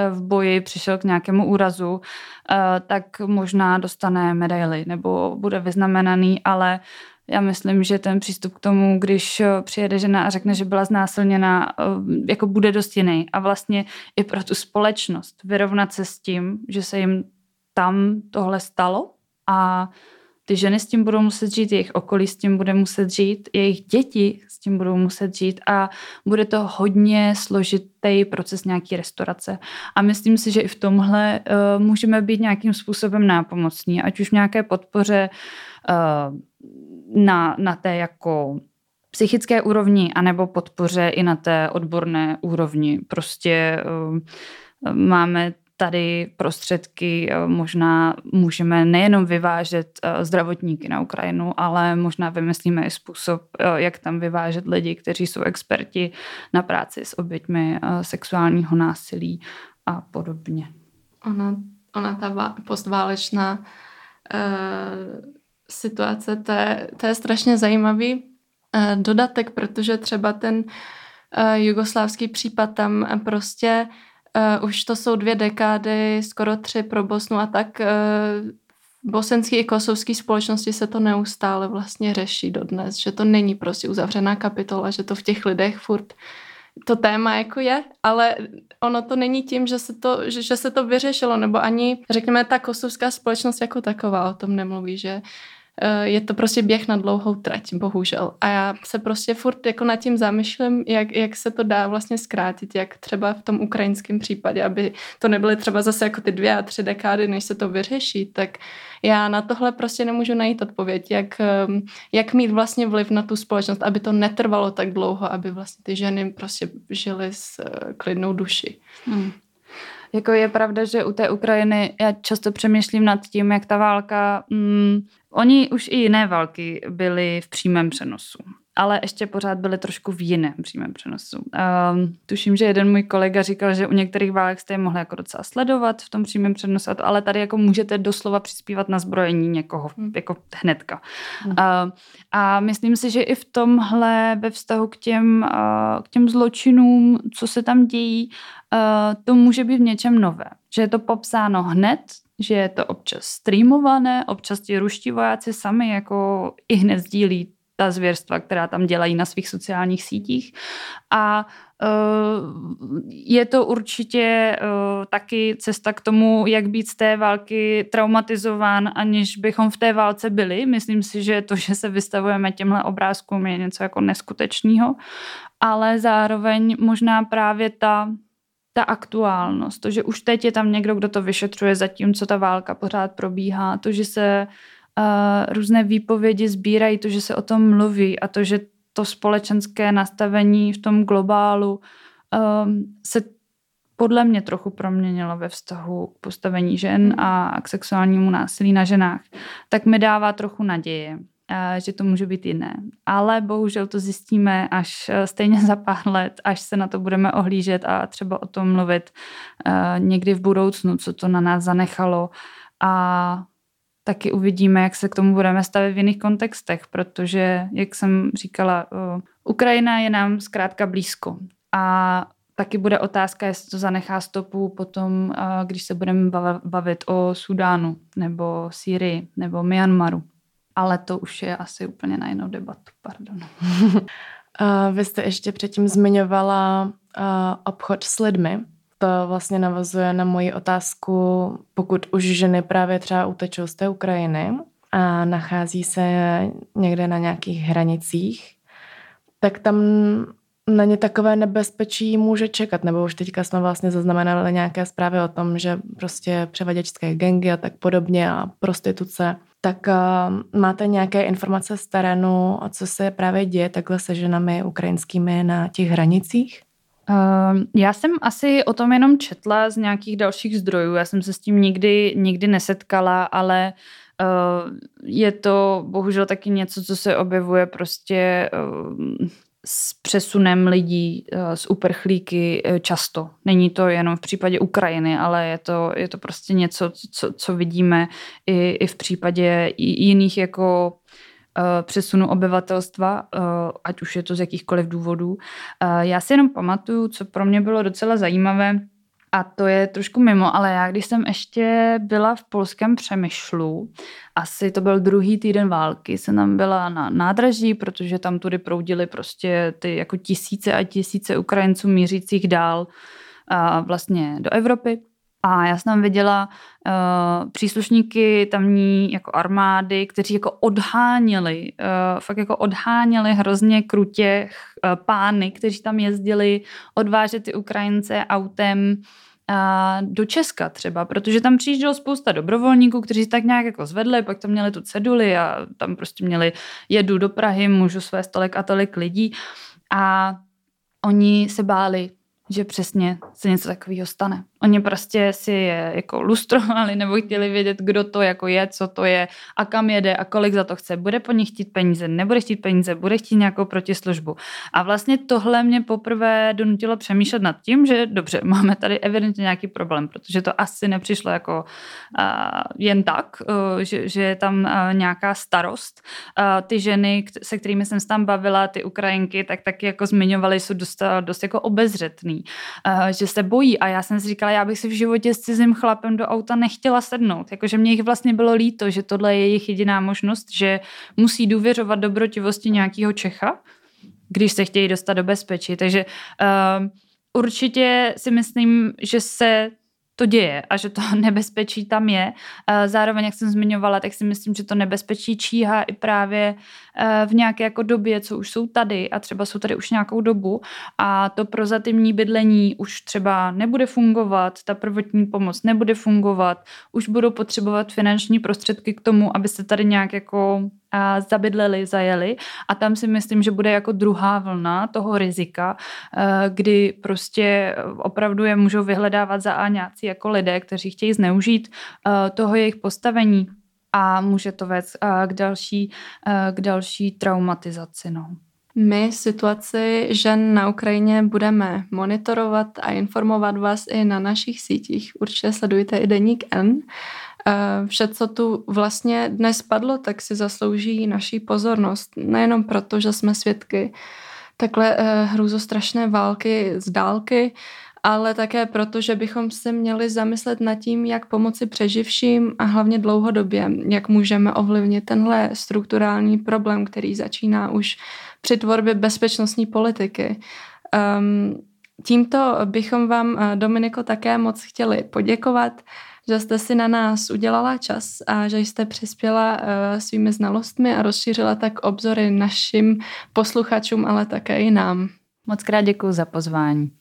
v boji přišel k nějakému úrazu, e, tak možná dostane medaily nebo bude vyznamenaný, ale Já myslím, že ten přístup k tomu, když přijede žena a řekne, že byla znásilněna, jako bude dost jiný. A vlastně i pro tu společnost vyrovnat se s tím, že se jim tam tohle stalo a ty ženy s tím budou muset žít, jejich okolí s tím bude muset žít, jejich děti s tím budou muset žít a bude to hodně složitý proces nějaký restaurace. A myslím si, že i v tomhle uh, můžeme být nějakým způsobem nápomocní, ať už v nějaké podpoře uh, na, na té jako psychické úrovni, anebo podpoře i na té odborné úrovni. Prostě uh, máme tady prostředky eh, možná můžeme nejenom vyvážet eh, zdravotníky na Ukrajinu, ale možná vymyslíme i způsob, eh, jak tam vyvážet lidi, kteří jsou experti na práci s oběťmi sexuálního násilí a podobně. Ona, ona ta postválečná situace, to je, to je strašně zajímavý uh, dodatek, protože třeba ten uh, jugoslávský případ tam prostě Uh, už to jsou dvě dekády, skoro tři pro Bosnu a tak. V bosenské i kosovské společnosti se to neustále vlastně řeší dodnes, že to není prostě uzavřená kapitola, že to v těch lidech furt to téma jako je, ale ono to není tím, že se to, že, že se to vyřešilo, nebo ani, řekněme, ta kosovská společnost jako taková o tom nemluví, že Eh, je to prostě běh na dlouhou trať, bohužel. A já se prostě furt jako nad tím zamýšlím, jak, jak se to dá vlastně zkrátit, jak třeba v tom ukrajinském případě, aby to nebyly třeba zase jako ty dvě a tři dekády, než se to vyřeší, tak já na tohle prostě nemůžu najít odpověď, jak, ehm, jak mít vlastně vliv na tu společnost, aby to netrvalo tak dlouho, aby vlastně ty ženy prostě žily s uh, klidnou duši. Hmm. Jako je pravda, že u té Ukrajiny já často přemýšlím nad tím, jak ta válka mm, Oni už i jiné války byly v přímém přenosu, ale ještě pořád byly trošku v jiném přímém přenosu. Um, tuším, že jeden můj kolega říkal, že u některých válek jste je mohli jako docela sledovat v tom přímém přenosu, ale tady jako můžete doslova přispívat na zbrojení někoho, hmm. jako hnedka. Hmm. Uh, a myslím si, že i v tomhle ve vztahu k těm, uh, k těm zločinům, co se tam dějí, uh, to může být v něčem nové. Že je to popsáno hned, že je to občas streamované, občas ti ruští vojáci sami jako i hned sdílí ta zvěrstva, která tam dělají na svých sociálních sítích. A uh, je to určitě uh, taky cesta k tomu, jak být z té války traumatizován, aniž bychom v té válce byli. Myslím si, že to, že se vystavujeme těmhle obrázkům, je něco jako neskutečného, ale zároveň možná právě ta ta aktuálnost, to, že už teď je tam někdo, kdo to vyšetřuje, zatímco ta válka pořád probíhá, to, že se uh, různé výpovědi sbírají, to, že se o tom mluví a to, že to společenské nastavení v tom globálu um, se podle mě trochu proměnilo ve vztahu k postavení žen a k sexuálnímu násilí na ženách, tak mi dává trochu naděje že to může být jiné. Ale bohužel to zjistíme až e, stejně za pár let, až se na to budeme ohlížet a třeba o tom mluvit e, někdy v budoucnu, co to na nás zanechalo. A taky uvidíme, jak se k tomu budeme stavit v jiných kontextech, protože, jak jsem říkala, Ukrajina je nám zkrátka blízko a taky bude otázka, jestli to zanechá stopu potom, když se budeme bavit o Sudánu nebo Sýrii nebo Myanmaru ale to už je asi úplně na jinou debatu, pardon. Vy jste ještě předtím zmiňovala obchod s lidmi. To vlastně navazuje na moji otázku, pokud už ženy právě třeba utečou z té Ukrajiny a nachází se někde na nějakých hranicích, tak tam na ně takové nebezpečí může čekat, nebo už teďka jsme vlastně zaznamenali nějaké zprávy o tom, že prostě převaděčské gengy a tak podobně a prostituce tak uh, máte nějaké informace z terénu, co se právě děje takhle se ženami ukrajinskými na těch hranicích? Uh, já jsem asi o tom jenom četla z nějakých dalších zdrojů. Já jsem se s tím nikdy, nikdy nesetkala, ale uh, je to bohužel taky něco, co se objevuje prostě uh, s přesunem lidí z eh, uprchlíky eh, často. Není to jenom v případě Ukrajiny, ale je to, je to prostě něco, co, co vidíme i, i v případě jiných jako eh, přesunu obyvatelstva, ať už je to z jakýchkoliv důvodů. Já si jenom pamatuju, co pro mě bylo docela zajímavé, a to je trošku mimo, ale já když jsem ještě byla v polském Přemyšlu, asi to byl druhý týden války, jsem tam byla na nádraží, protože tam tudy proudily prostě ty jako tisíce a tisíce Ukrajinců mířících dál a vlastně do Evropy. A já jsem tam viděla uh, příslušníky tamní jako armády, kteří jako odháněli, uh, fakt jako odháněli hrozně krutě uh, pány, kteří tam jezdili odvážet ty Ukrajince autem uh, do Česka třeba, protože tam přijíždělo spousta dobrovolníků, kteří tak nějak jako zvedli, pak tam měli tu ceduli a tam prostě měli jedu do Prahy, můžu své tolik a tolik lidí a oni se báli že přesně se něco takového stane. Oni prostě si je jako lustrovali nebo chtěli vědět, kdo to jako je, co to je a kam jede a kolik za to chce. Bude po nich chtít peníze, nebude chtít peníze, bude chtít nějakou protislužbu. A vlastně tohle mě poprvé donutilo přemýšlet nad tím, že dobře, máme tady evidentně nějaký problém, protože to asi nepřišlo jako uh, jen tak, uh, že, že je tam uh, nějaká starost. Uh, ty ženy, se kterými jsem se tam bavila, ty Ukrajinky, tak taky jako zmiňovaly, jsou dost, dost jako obezřetný, uh, že se bojí. A já jsem si říkala, říkala, já bych si v životě s cizím chlapem do auta nechtěla sednout. Jakože mě jich vlastně bylo líto, že tohle je jejich jediná možnost, že musí důvěřovat dobrotivosti nějakého Čecha, když se chtějí dostat do bezpečí. Takže uh, určitě si myslím, že se to děje a že to nebezpečí tam je. Zároveň, jak jsem zmiňovala, tak si myslím, že to nebezpečí číhá i právě eh, v nějaké jako době, co už jsou tady a třeba jsou tady už nějakou dobu a to prozatímní bydlení už třeba nebude fungovat, ta prvotní pomoc nebude fungovat, už budou potřebovat finanční prostředky k tomu, aby se tady nějak jako zabydleli, zajeli a tam si myslím, že bude jako druhá vlna toho rizika, eh, kdy prostě opravdu je můžou vyhledávat za a nějací jako lidé, kteří chtějí zneužít eh, toho jejich postavení a může to vést eh, k další, k další traumatizaci. No. My situaci žen na Ukrajině budeme monitorovat a informovat vás i na našich sítích. Určitě sledujte i Deník N. Eh, vše, co tu vlastně dnes padlo, tak si zaslouží naší pozornost. Nejenom proto, že jsme svědky takhle eh, hrůzostrašné války z dálky, ale také proto, že bychom se měli zamyslet nad tím, jak pomoci přeživším a hlavně dlouhodobě, jak můžeme ovlivnit tenhle strukturální problém, který začíná už při tvorbě bezpečnostní politiky. Um, tímto bychom vám, eh, Dominiko, také moc chtěli poděkovat že jste si na nás udělala čas a že jste přispěla uh, svými znalostmi a rozšířila tak obzory našim posluchačům, ale také i nám. Moc krát děkuji za pozvání.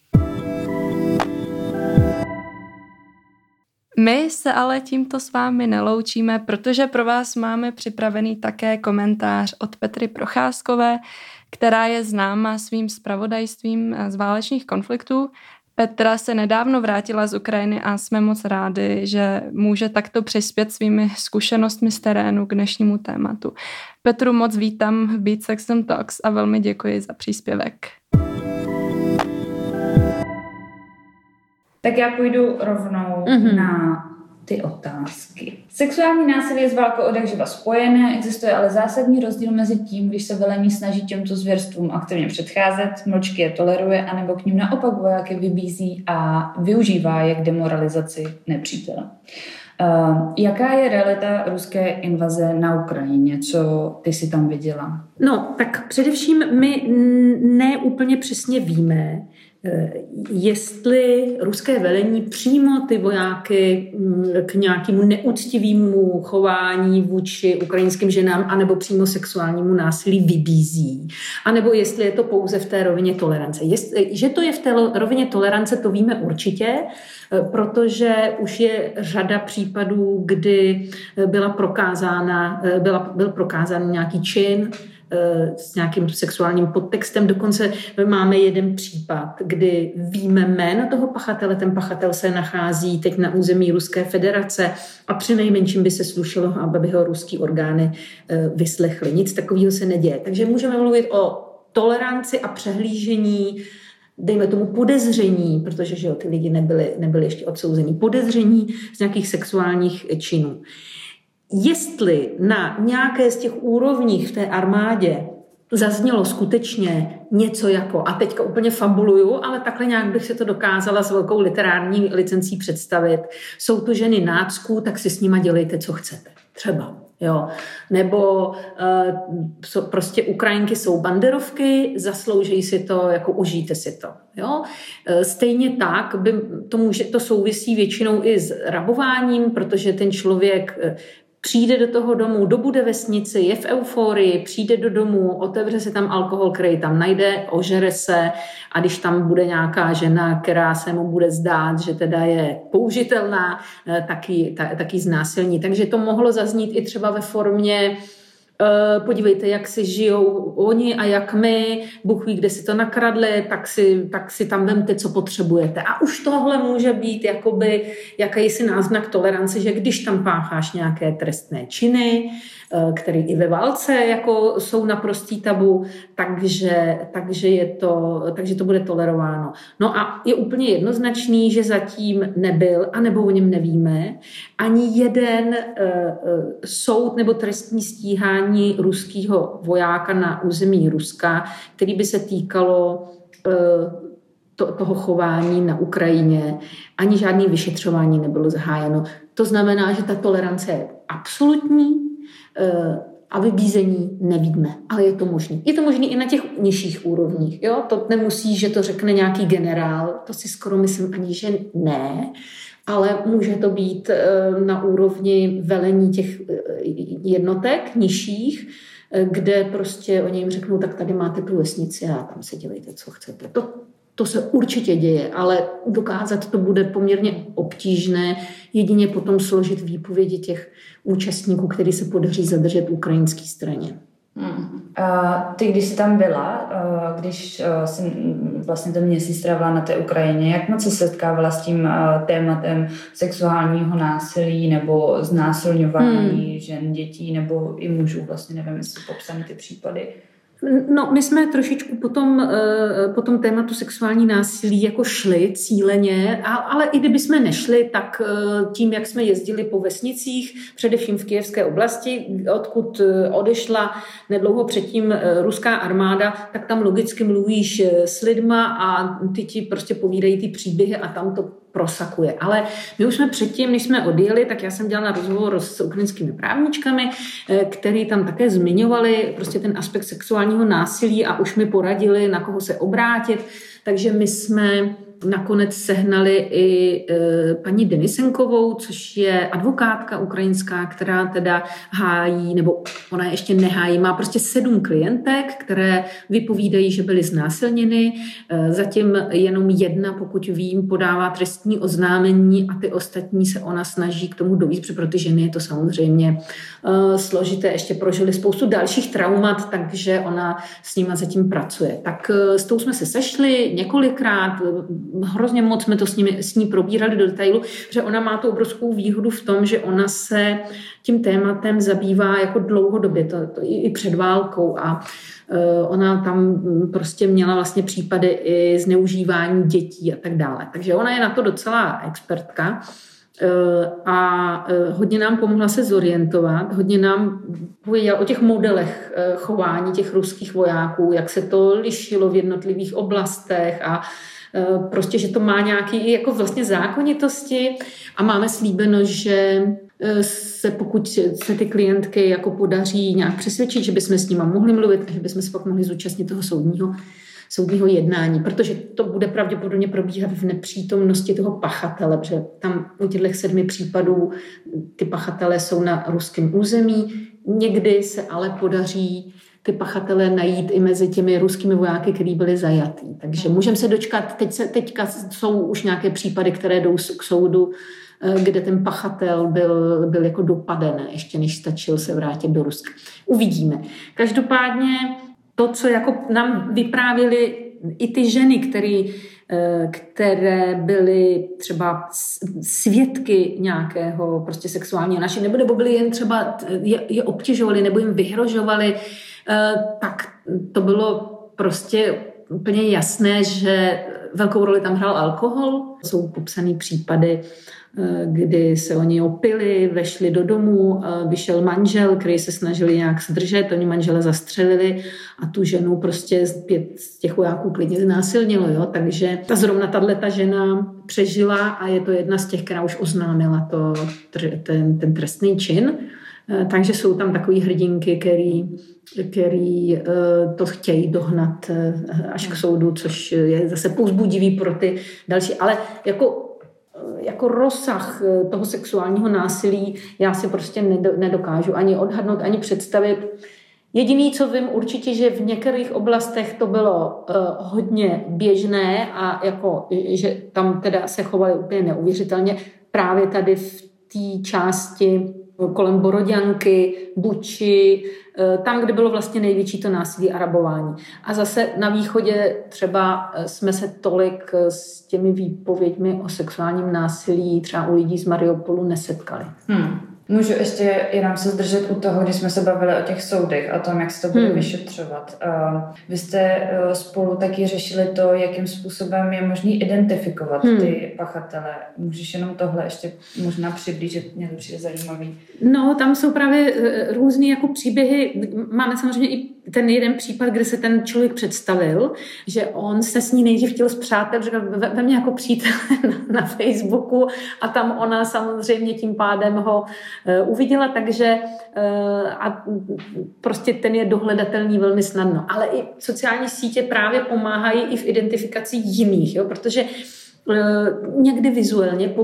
My se ale tímto s vámi neloučíme, protože pro vás máme připravený také komentář od Petry Procházkové, která je známa svým spravodajstvím z válečných konfliktů Petra se nedávno vrátila z Ukrajiny a jsme moc rádi, že může takto přispět svými zkušenostmi z terénu k dnešnímu tématu. Petru moc vítám v Beat Sex and Talks a velmi děkuji za příspěvek. Tak já půjdu rovnou mm-hmm. na ty otázky. Sexuální násilí je s válkou od jakživa spojené, existuje ale zásadní rozdíl mezi tím, když se velení snaží těmto zvěrstvům aktivně předcházet, mlčky je toleruje, anebo k ním naopak vojáky vybízí a využívá je k demoralizaci nepřítele. Uh, jaká je realita ruské invaze na Ukrajině? Co ty si tam viděla? No, tak především my ne úplně přesně víme, jestli ruské velení přímo ty vojáky mm, k nějakému neúctivému chování vůči ukrajinským ženám anebo přímo sexuálnímu násilí vybízí, anebo jestli je to pouze v té rovině tolerance. Jestli, že to je v té rovině tolerance, to víme určitě, eh, protože už je řada případů, kdy byla prokázána, eh, byla, byl prokázán nějaký čin, Eh, s nějakým sexuálním podtextem. Dokonce máme jeden případ, kdy víme jméno toho pachatele. Ten pachatel se nachází teď na území Ruské federace a při nejmenším by se slušilo, aby ho ruský orgány eh, vyslechly. Nic takového se neděje. Takže můžeme mluvit o toleranci a přehlížení dejme tomu podezření, protože že jo, ty lidi nebyli, nebyli ještě odsouzení, podezření z nějakých sexuálních činů jestli na nějaké z těch úrovních v té armádě zaznělo skutečně něco jako, a teďka úplně fabuluju, ale takhle nějak bych se to dokázala s velkou literární licencí představit. Jsou to ženy nácků, tak si s nima dělejte, co chcete. Třeba. Jo. Nebo uh, prostě Ukrajinky jsou banderovky, zaslouží si to, jako užijte si to. Jo. Uh, stejně tak by to, může, to souvisí většinou i s rabováním, protože ten člověk uh, přijde do toho domu, dobude vesnici, je v euforii, přijde do domu, otevře se tam alkohol, který tam najde, ožere se a když tam bude nějaká žena, která se mu bude zdát, že teda je použitelná, eh, taky, taky znásilní. Takže to mohlo zaznít i třeba ve formě podívejte, jak si žijou oni a jak my, Bůh ví, kde si to nakradli, tak si, tak si tam vemte, co potřebujete. A už tohle může být jakoby jakýsi náznak tolerance, že když tam pácháš nějaké trestné činy, Eh, který i ve válce jako jsou naprostý tabu, takže, takže, je to, takže to bude tolerováno. No a je úplně jednoznačný, že zatím nebyl, anebo o něm nevíme, ani jeden uh, soud nebo trestní stíhání ruského vojáka na území Ruska, který by se týkalo uh, to, toho chování na Ukrajině, ani žádný vyšetřování nebylo zahájeno. To znamená, že ta tolerance je absolutní, a vybízení nevíme, ale je to možné. Je to možné i na těch nižších úrovních. Jo? To nemusí, že to řekne nějaký generál, to si skoro myslím ani, že ne, ale může to být eh, na úrovni velení těch eh, jednotek nižších, kde prostě oni jim řeknou, tak tady máte tu vesnici a tam se dělejte, co chcete. To, to se určitě děje, ale dokázat to bude poměrně obtížné, jedině potom složit výpovědi těch účastníků, který se podaří zadržet ukrajinské straně. Hmm. A ty, když jsi tam byla, když jsi vlastně ten měsíc strávila na té Ukrajině, jak moc se setkávala s tím tématem sexuálního násilí nebo znásilňování hmm. žen, dětí nebo i mužů, vlastně nevím, jestli popsané ty případy? No, my jsme trošičku potom, eh, po tom tématu sexuální násilí jako šli cíleně, ale i kdyby jsme nešli, tak eh, tím, jak jsme jezdili po vesnicích, především v kijevské oblasti, odkud eh, odešla nedlouho předtím ruská armáda, tak tam logicky mluvíš s lidma a ty ti prostě povídají ty příběhy a tam to prosakuje. Ale my už jsme předtím, než jsme odjeli, tak já jsem dělala rozhovor s ukrajinskými právničkami, eh, který tam také zmiňovali prostě ten aspekt sexuálního násilí a už mi poradili, na koho se obrátit. Takže my jsme nakonec sehnali i e, paní Denisenkovou, což je advokátka ukrajinská, která teda hájí, nebo ona ještě nehájí, má prostě sedm klientek, které vypovídají, že byly znásilněny. E, zatím jenom jedna, pokud vím, podává trestní oznámení a ty ostatní se ona snaží k tomu dovíc, protože pro ty ženy je to samozřejmě složité. Ještě prožili spoustu dalších traumat, takže ona s nima zatím pracuje. Tak s tou jsme se sešli několikrát, hrozně moc jsme to s, nimi, s ní probírali do detailu, že ona má tu obrovskou výhodu v tom, že ona se tím tématem zabývá jako dlouhodobě, to, to i, i před válkou a ona tam prostě měla vlastně případy i zneužívání dětí a tak dále. Takže ona je na to docela expertka a e, hodně nám pomohla se zorientovat, hodně nám pověděla o těch modelech chování těch ruských vojáků, jak se to lišilo v jednotlivých oblastech a Eh, prostě, že to má nějaké jako vlastně zákonitosti. A máme slíbeno, že eh, se pokud se ty klientky jako podaří nějak přesvědčit, že bychom s nimi mohli mluvit, že bychom se pak mohli zúčastnit toho soudního, soudního jednání, protože to bude pravděpodobně probíhat v nepřítomnosti toho pachatele, protože tam u těchto sedmi případů ty pachatelé jsou na ruském území. Někdy se ale podaří ty pachatele najít i mezi těmi ruskými vojáky, kteří byli zajatí. Takže můžeme se dočkat, teď se, teďka jsou už nějaké případy, které jdou k soudu, eh, kde ten pachatel byl, byl jako dopaden, ještě než stačil se vrátit do Ruska. Uvidíme. Každopádně to, co jako nám vyprávěli i ty ženy, které eh, které byly třeba svědky nějakého prostě sexuálního naší, nebo, nebo byly jen třeba je, je obtěžovali, nebo jim vyhrožovali, Eh, tak to bylo prostě úplně jasné, že velkou roli tam hrál alkohol. Jsou popsané případy, kdy se oni opili, vešli do domu, vyšel manžel, který se snažili nějak zdržet, oni manžele zastřelili a tu ženu prostě pět z těch vojáků klidně znásilnilo. Jo? Takže ta zrovna tahle ta žena přežila a je to jedna z těch, která už oznámila to, ten, ten trestný čin. Eh, takže jsou tam takové hrdinky, který, který eh, to chtějí dohnat eh, až k soudu, což je zase pouzbudivý pro ty další. Ale jako jako rozsah toho sexuálního násilí já si prostě nedokážu ani odhadnout, ani představit. Jediný, co vím určitě, že v některých oblastech to bylo uh, hodně běžné a jako, že tam teda se chovali úplně neuvěřitelně. Právě tady v té části kolem Boroďanky, Buči, eh, tam, kde bylo vlastně největší to násilí a rabování. A zase na východě třeba eh, jsme se tolik eh, s těmi výpověďmi o sexuálním násilí třeba u lidí z Mariupolu nesetkali. Hmm. Můžu ještě jenom se zdržet u toho, když jsme se bavili o těch soudech a tom, jak se to bude hmm. vyšetřovat. Vy jste uh, spolu taky řešili to, jakým způsobem je možný identifikovat hmm. ty pachatele. Můžeš jenom tohle ještě možná přiblížit, mě to přijde zajímavý. No, tam jsou právě uh, různé jako příběhy. Máme samozřejmě i ten jeden případ, kde se ten člověk představil, že on se s ní nejdřív chtěl zpřátel, říkal, ve, mě jako přítel na, na Facebooku a tam ona samozřejmě tím pádem ho uh, uviděla, takže uh, a prostě ten je dohledatelný velmi snadno. Ale i sociální sítě právě pomáhají i v identifikaci jiných, jo, protože uh, někdy vizuálně,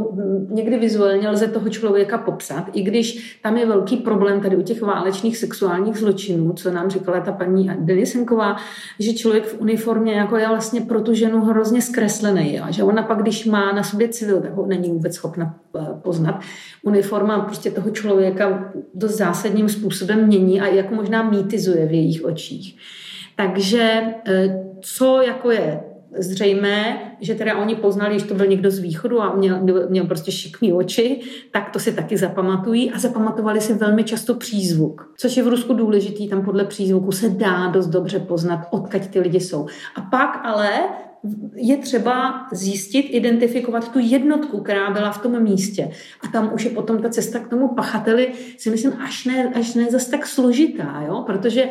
někdy vizuálně lze toho člověka popsat, i když tam je velký problém tady u těch válečných sexuálních zločinů, co nám říkala ta paní Denisenková, že člověk v uniformě jako je vlastně pro tu ženu hrozně zkreslený a že ona pak, když má na sobě civil, tak ho není vůbec schopna eh, poznat. Uniforma prostě toho člověka dost zásadním způsobem mění a jako možná mýtizuje v jejich očích. Takže eh, co jako je zřejmé, že teda oni poznali, že to byl někdo z východu a měl, měl prostě šikmý oči, tak to si taky zapamatují a zapamatovali si velmi často přízvuk, což je v Rusku důležitý, tam podle přízvuku se dá dost dobře poznat, odkaď ty lidi jsou. A pak ale je třeba zjistit, identifikovat tu jednotku, která byla v tom místě. A tam už je potom ta cesta k tomu pachateli, si myslím, až ne, až ne zase tak složitá, jo? protože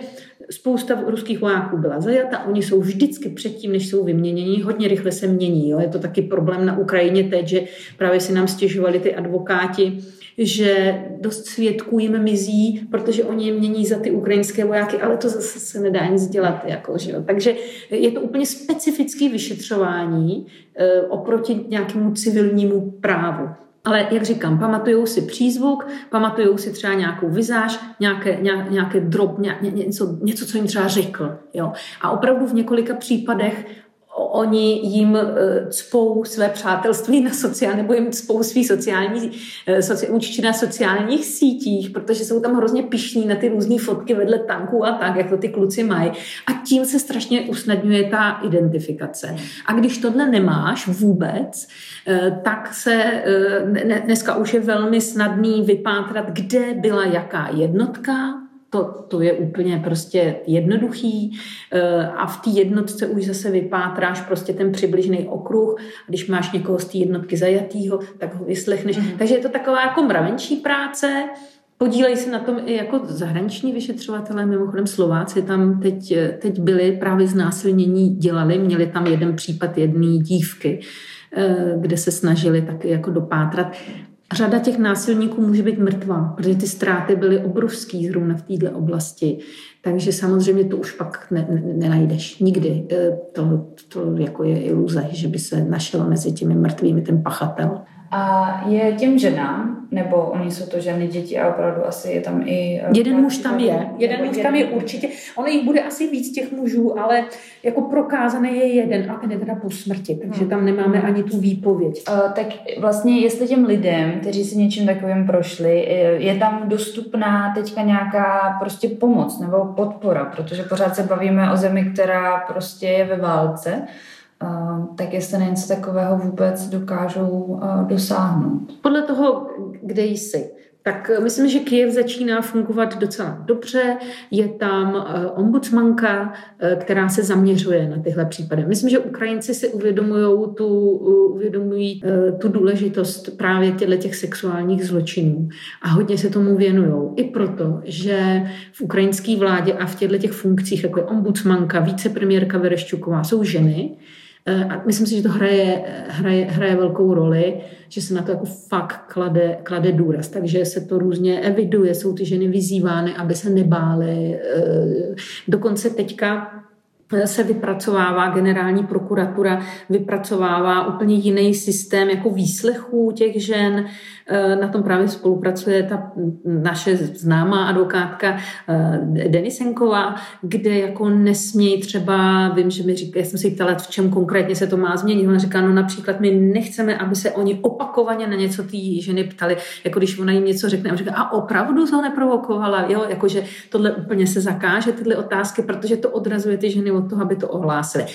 spousta ruských vojáků byla zajata, oni jsou vždycky předtím, než jsou vyměněni, hodně rychle se mění. Jo? Je to taky problém na Ukrajině teď, že právě si nám stěžovali ty advokáti, že dost svědků jim mizí, protože oni je mění za ty ukrajinské vojáky, ale to zase se nedá nic dělat. Jako, že jo. Takže je to úplně specifické vyšetřování e, oproti nějakému civilnímu právu. Ale jak říkám, pamatujou si přízvuk, pamatujou si třeba nějakou vizáž, nějaké, nějaké drob, ně, něco, něco, co jim třeba řekl. Jo? A opravdu v několika případech oni jim eh, cpou své přátelství na sociální, nebo jim cpou svý sociální, eh, soci, účty na sociálních sítích, protože jsou tam hrozně pišní na ty různé fotky vedle tanků a tak, jak to ty kluci mají. A tím se strašně usnadňuje ta identifikace. A když tohle nemáš vůbec, eh, tak se dneska už je velmi snadný vypátrat, kde byla jaká jednotka, to, to je úplně prostě jednoduchý eh, a v té jednotce už zase vypátráš prostě ten přibližný okruh. Když máš někoho z té jednotky zajatýho, tak ho vyslechneš. Mm. Takže je to taková jako mravenčí práce, Podílejí se na tom i jako zahraniční vyšetřovatelé, mimochodem Slováci tam teď, teď byli právě znásilnění dělali, měli tam jeden případ jedné dívky, eh, kde se snažili taky jako dopátrat. Řada těch násilníků může být mrtvá, protože ty ztráty byly obrovský zrovna v této oblasti. Takže samozřejmě to už pak ne, ne, nenajdeš nikdy. E, to, to jako je iluze, že by se našel mezi těmi mrtvými ten pachatel. A je těm ženám, nebo oni jsou to ženy, děti a opravdu asi je tam i... Eh, jeden muž tam je, jeden muž tam je určitě. Ono jich bude asi víc těch mužů, ale jako prokázaný je jeden a ten je teda po smrti, takže hmm. tam nemáme ani tu výpověď. Uh, tak vlastně jestli těm lidem, kteří si něčím takovým prošli, je tam dostupná teďka nějaká prostě pomoc nebo podpora, protože pořád se bavíme o zemi, která prostě je ve válce, tak jestli na něco takového vůbec dokážou dosáhnout. Podle toho, kde jsi. tak myslím, že Kyjev začíná fungovat docela dobře. Je tam eh, ombudsmanka, eh, která se zaměřuje na tyhle případy. Myslím, že Ukrajinci si uvědomují tu, uvědomují eh, tu důležitost právě těchto těch sexuálních zločinů a hodně se tomu věnují. I proto, že v ukrajinské vládě a v těchto těch funkcích, jako je ombudsmanka, vicepremiérka Vereščuková, jsou ženy, Eh, a myslím si, že to hraje, hraje, hraje velkou roli, že se na to jako fakt klade, klade důraz. Takže se to různě eviduje, jsou ty ženy vyzývány, aby se nebály. Eh, dokonce teďka se vypracovává, generální prokuratura vypracovává úplně jiný systém jako výslechů těch žen. E, na tom právě spolupracuje ta naše známá advokátka e, Denisenková, kde jako nesmějí třeba, vím, že mi říká, já jsem se jí ptala, v čem konkrétně se to má změnit. Ona říká, no například my nechceme, aby se oni opakovaně na něco ty ženy ptali, jako když ona jim něco řekne a říká, a opravdu to neprovokovala, jo, jakože tohle úplně se zakáže, tyhle otázky, protože to odrazuje ty ženy od toho, aby to ohlásili.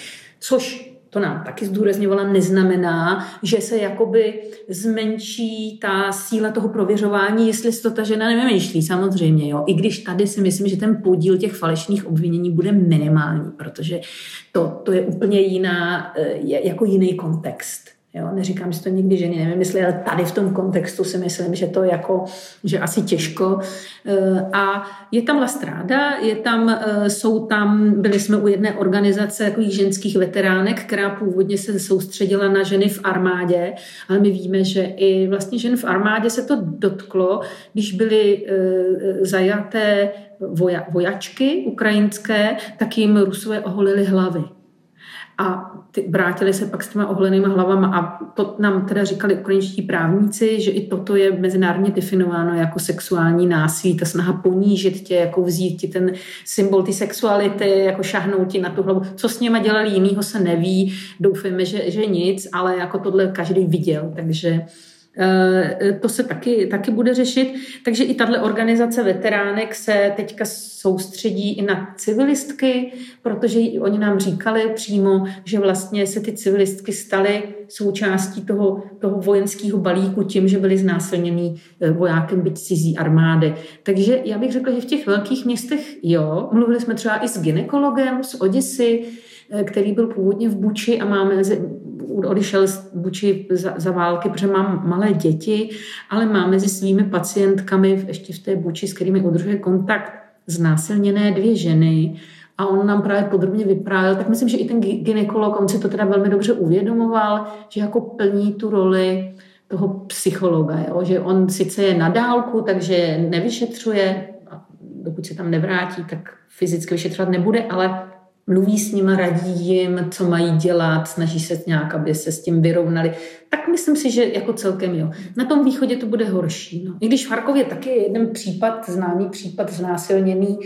Což to nám taky zdůrazňovala, neznamená, že se jakoby zmenší ta síla toho prověřování, jestli to ta žena nevymýšlí, samozřejmě. Jo. I když tady si myslím, že ten podíl těch falešných obvinění bude minimální, protože to, to je úplně jiná, eh, jako jiný kontext. Jo, neříkám, že to nikdy ženy nevymyslí, ale tady v tom kontextu si myslím, že to jako, že asi těžko. Eh, a je tam Lastráda, je tam, eh, jsou tam, byli jsme u jedné organizace takových ženských veteránek, která původně se soustředila na ženy v armádě, ale my víme, že i vlastně žen v armádě se to dotklo, když byly eh, zajaté vojačky ukrajinské, tak jim Rusové oholili hlavy a ty, vrátili se pak s těma oholenýma hlavama a to nám teda říkali ukrajinští právníci, že i toto je mezinárodně definováno jako sexuální násilí, ta snaha ponížit tě, jako vzít ti ten symbol ty sexuality, jako šahnout ti na tu hlavu. Co s něma dělali jinýho se neví, doufejme, že, že nic, ale jako tohle každý viděl, takže to se taky, taky bude řešit. Takže i tahle organizace veteránek se teďka soustředí i na civilistky, protože oni nám říkali přímo, že vlastně se ty civilistky staly součástí toho, toho vojenského balíku tím, že byly znásilněný eh, vojákem byť cizí armády. Takže já bych řekla, že v těch velkých městech jo, mluvili jsme třeba i s ginekologem z Oděsy, eh, který byl původně v Buči a máme odešel Buči za, za války, protože mám malé děti, ale mám mezi svými pacientkami ještě v té Buči, s kterými udržuje kontakt, znásilněné dvě ženy, a on nám právě podrobně vyprávěl, tak myslím, že i ten ginekolog, on si to teda velmi dobře uvědomoval, že jako plní tu roli toho psychologa, jo? že on sice je na dálku, takže nevyšetřuje, dokud se tam nevrátí, tak fyzicky vyšetřovat nebude, ale mluví s nimi, radí jim, co mají dělat, snaží se nějak, aby se s tím vyrovnali. Tak myslím si, že jako celkem jo. Na tom východě to bude horší. No. I když v Charkově taky je jeden případ, známý případ znásilněný,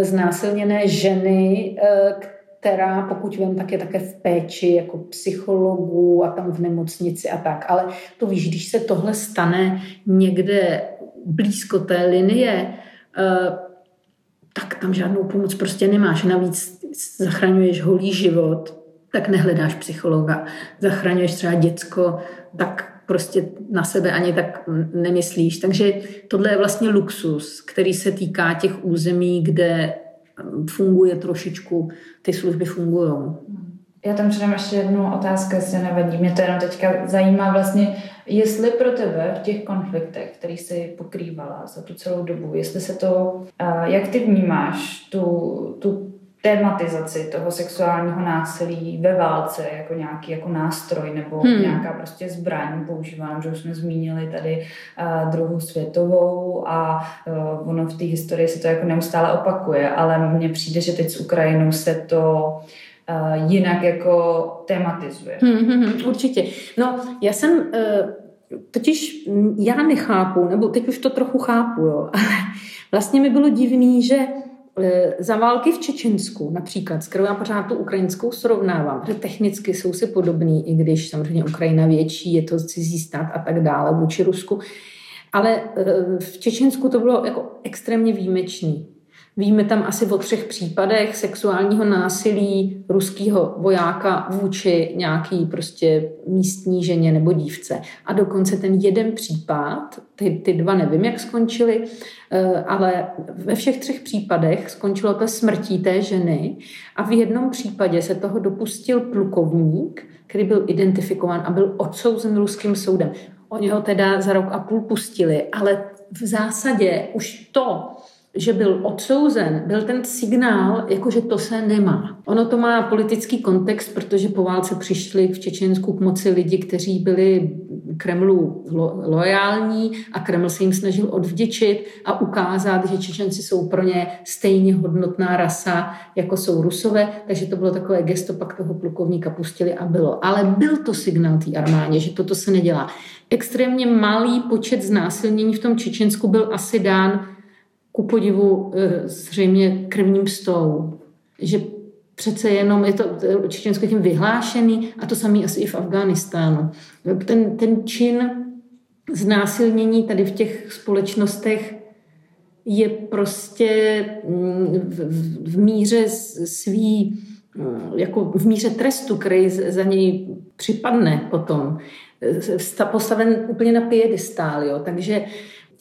znásilněné ženy, eh, která, pokud vím, tak je také v péči jako psychologů a tam v nemocnici a tak. Ale to víš, když se tohle stane někde blízko té linie, eh, tak tam žádnou pomoc prostě nemáš. Navíc zachraňuješ holý život, tak nehledáš psychologa. Zachraňuješ třeba děcko, tak prostě na sebe ani tak nemyslíš. Takže tohle je vlastně luxus, který se týká těch území, kde funguje trošičku, ty služby fungují. Já tam předám ještě jednu otázku, jestli nevadí. Mě to jenom teďka zajímá vlastně, jestli pro tebe v těch konfliktech, který jsi pokrývala za tu celou dobu, jestli se to, jak ty vnímáš tu, tu tématizaci toho sexuálního násilí ve válce jako nějaký jako nástroj nebo hmm. nějaká prostě zbraň používám, že už jsme zmínili tady uh, druhou světovou a uh, ono v té historii se to jako neustále opakuje, ale mně přijde, že teď s Ukrajinou se to uh, jinak jako tematizuje. Hmm, hmm, hmm, určitě. No, já jsem uh, totiž já nechápu, nebo teď už to trochu chápu, jo, ale vlastně mi bylo divný, že E, za války v Čečensku například, s kterou já pořád tu ukrajinskou srovnávám, protože technicky jsou si podobný, i když samozřejmě Ukrajina větší, je to cizí stát a tak dále vůči Rusku, ale v Čečensku to bylo jako extrémně výjimečný. Víme tam asi o třech případech sexuálního násilí ruského vojáka vůči nějaký prostě místní ženě nebo dívce. A dokonce ten jeden případ, ty, ty dva nevím, jak skončili, eh, ale ve všech třech případech skončilo to smrtí té ženy a v jednom případě se toho dopustil plukovník, který byl identifikován a byl odsouzen ruským soudem. Oni ho teda za rok a půl pustili, ale v zásadě už to, že byl odsouzen, byl ten signál, jako že to se nemá. Ono to má politický kontext, protože po válce přišli v Čečensku k moci lidi, kteří byli Kremlu lo- lojální a Kreml se jim snažil odvděčit a ukázat, že Čečenci jsou pro ně stejně hodnotná rasa, jako jsou Rusové, takže to bylo takové gesto, pak toho plukovníka pustili a bylo. Ale byl to signál té armádě, že toto se nedělá. Extrémně malý počet znásilnění v tom Čečensku byl asi dán ku podivu eh, zřejmě krvním stou, že přece jenom je to Čečensko tím vyhlášený a to samé asi i v Afghánistánu. Ten, ten čin znásilnění tady v těch společnostech je prostě mm, v, v, v míře svý, mm, jako v míře trestu, který za něj připadne potom, eh, postaven úplně na piedestál, jo. Takže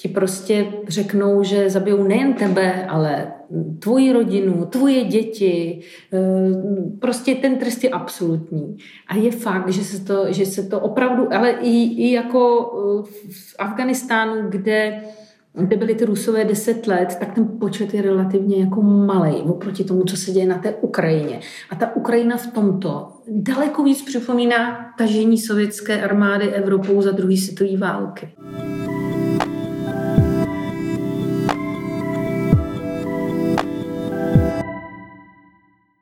ti prostě řeknou, že zabijou nejen tebe, ale tvoji rodinu, tvoje děti. Eh, prostě ten trest je absolutní. A je fakt, že se to, že se to opravdu, ale i, i jako eh, v Afganistánu, kde kde byly ty Rusové deset let, tak ten počet je relativně jako malý oproti tomu, co se děje na té Ukrajině. A ta Ukrajina v tomto daleko víc připomíná tažení sovětské armády Evropou za druhé světové války.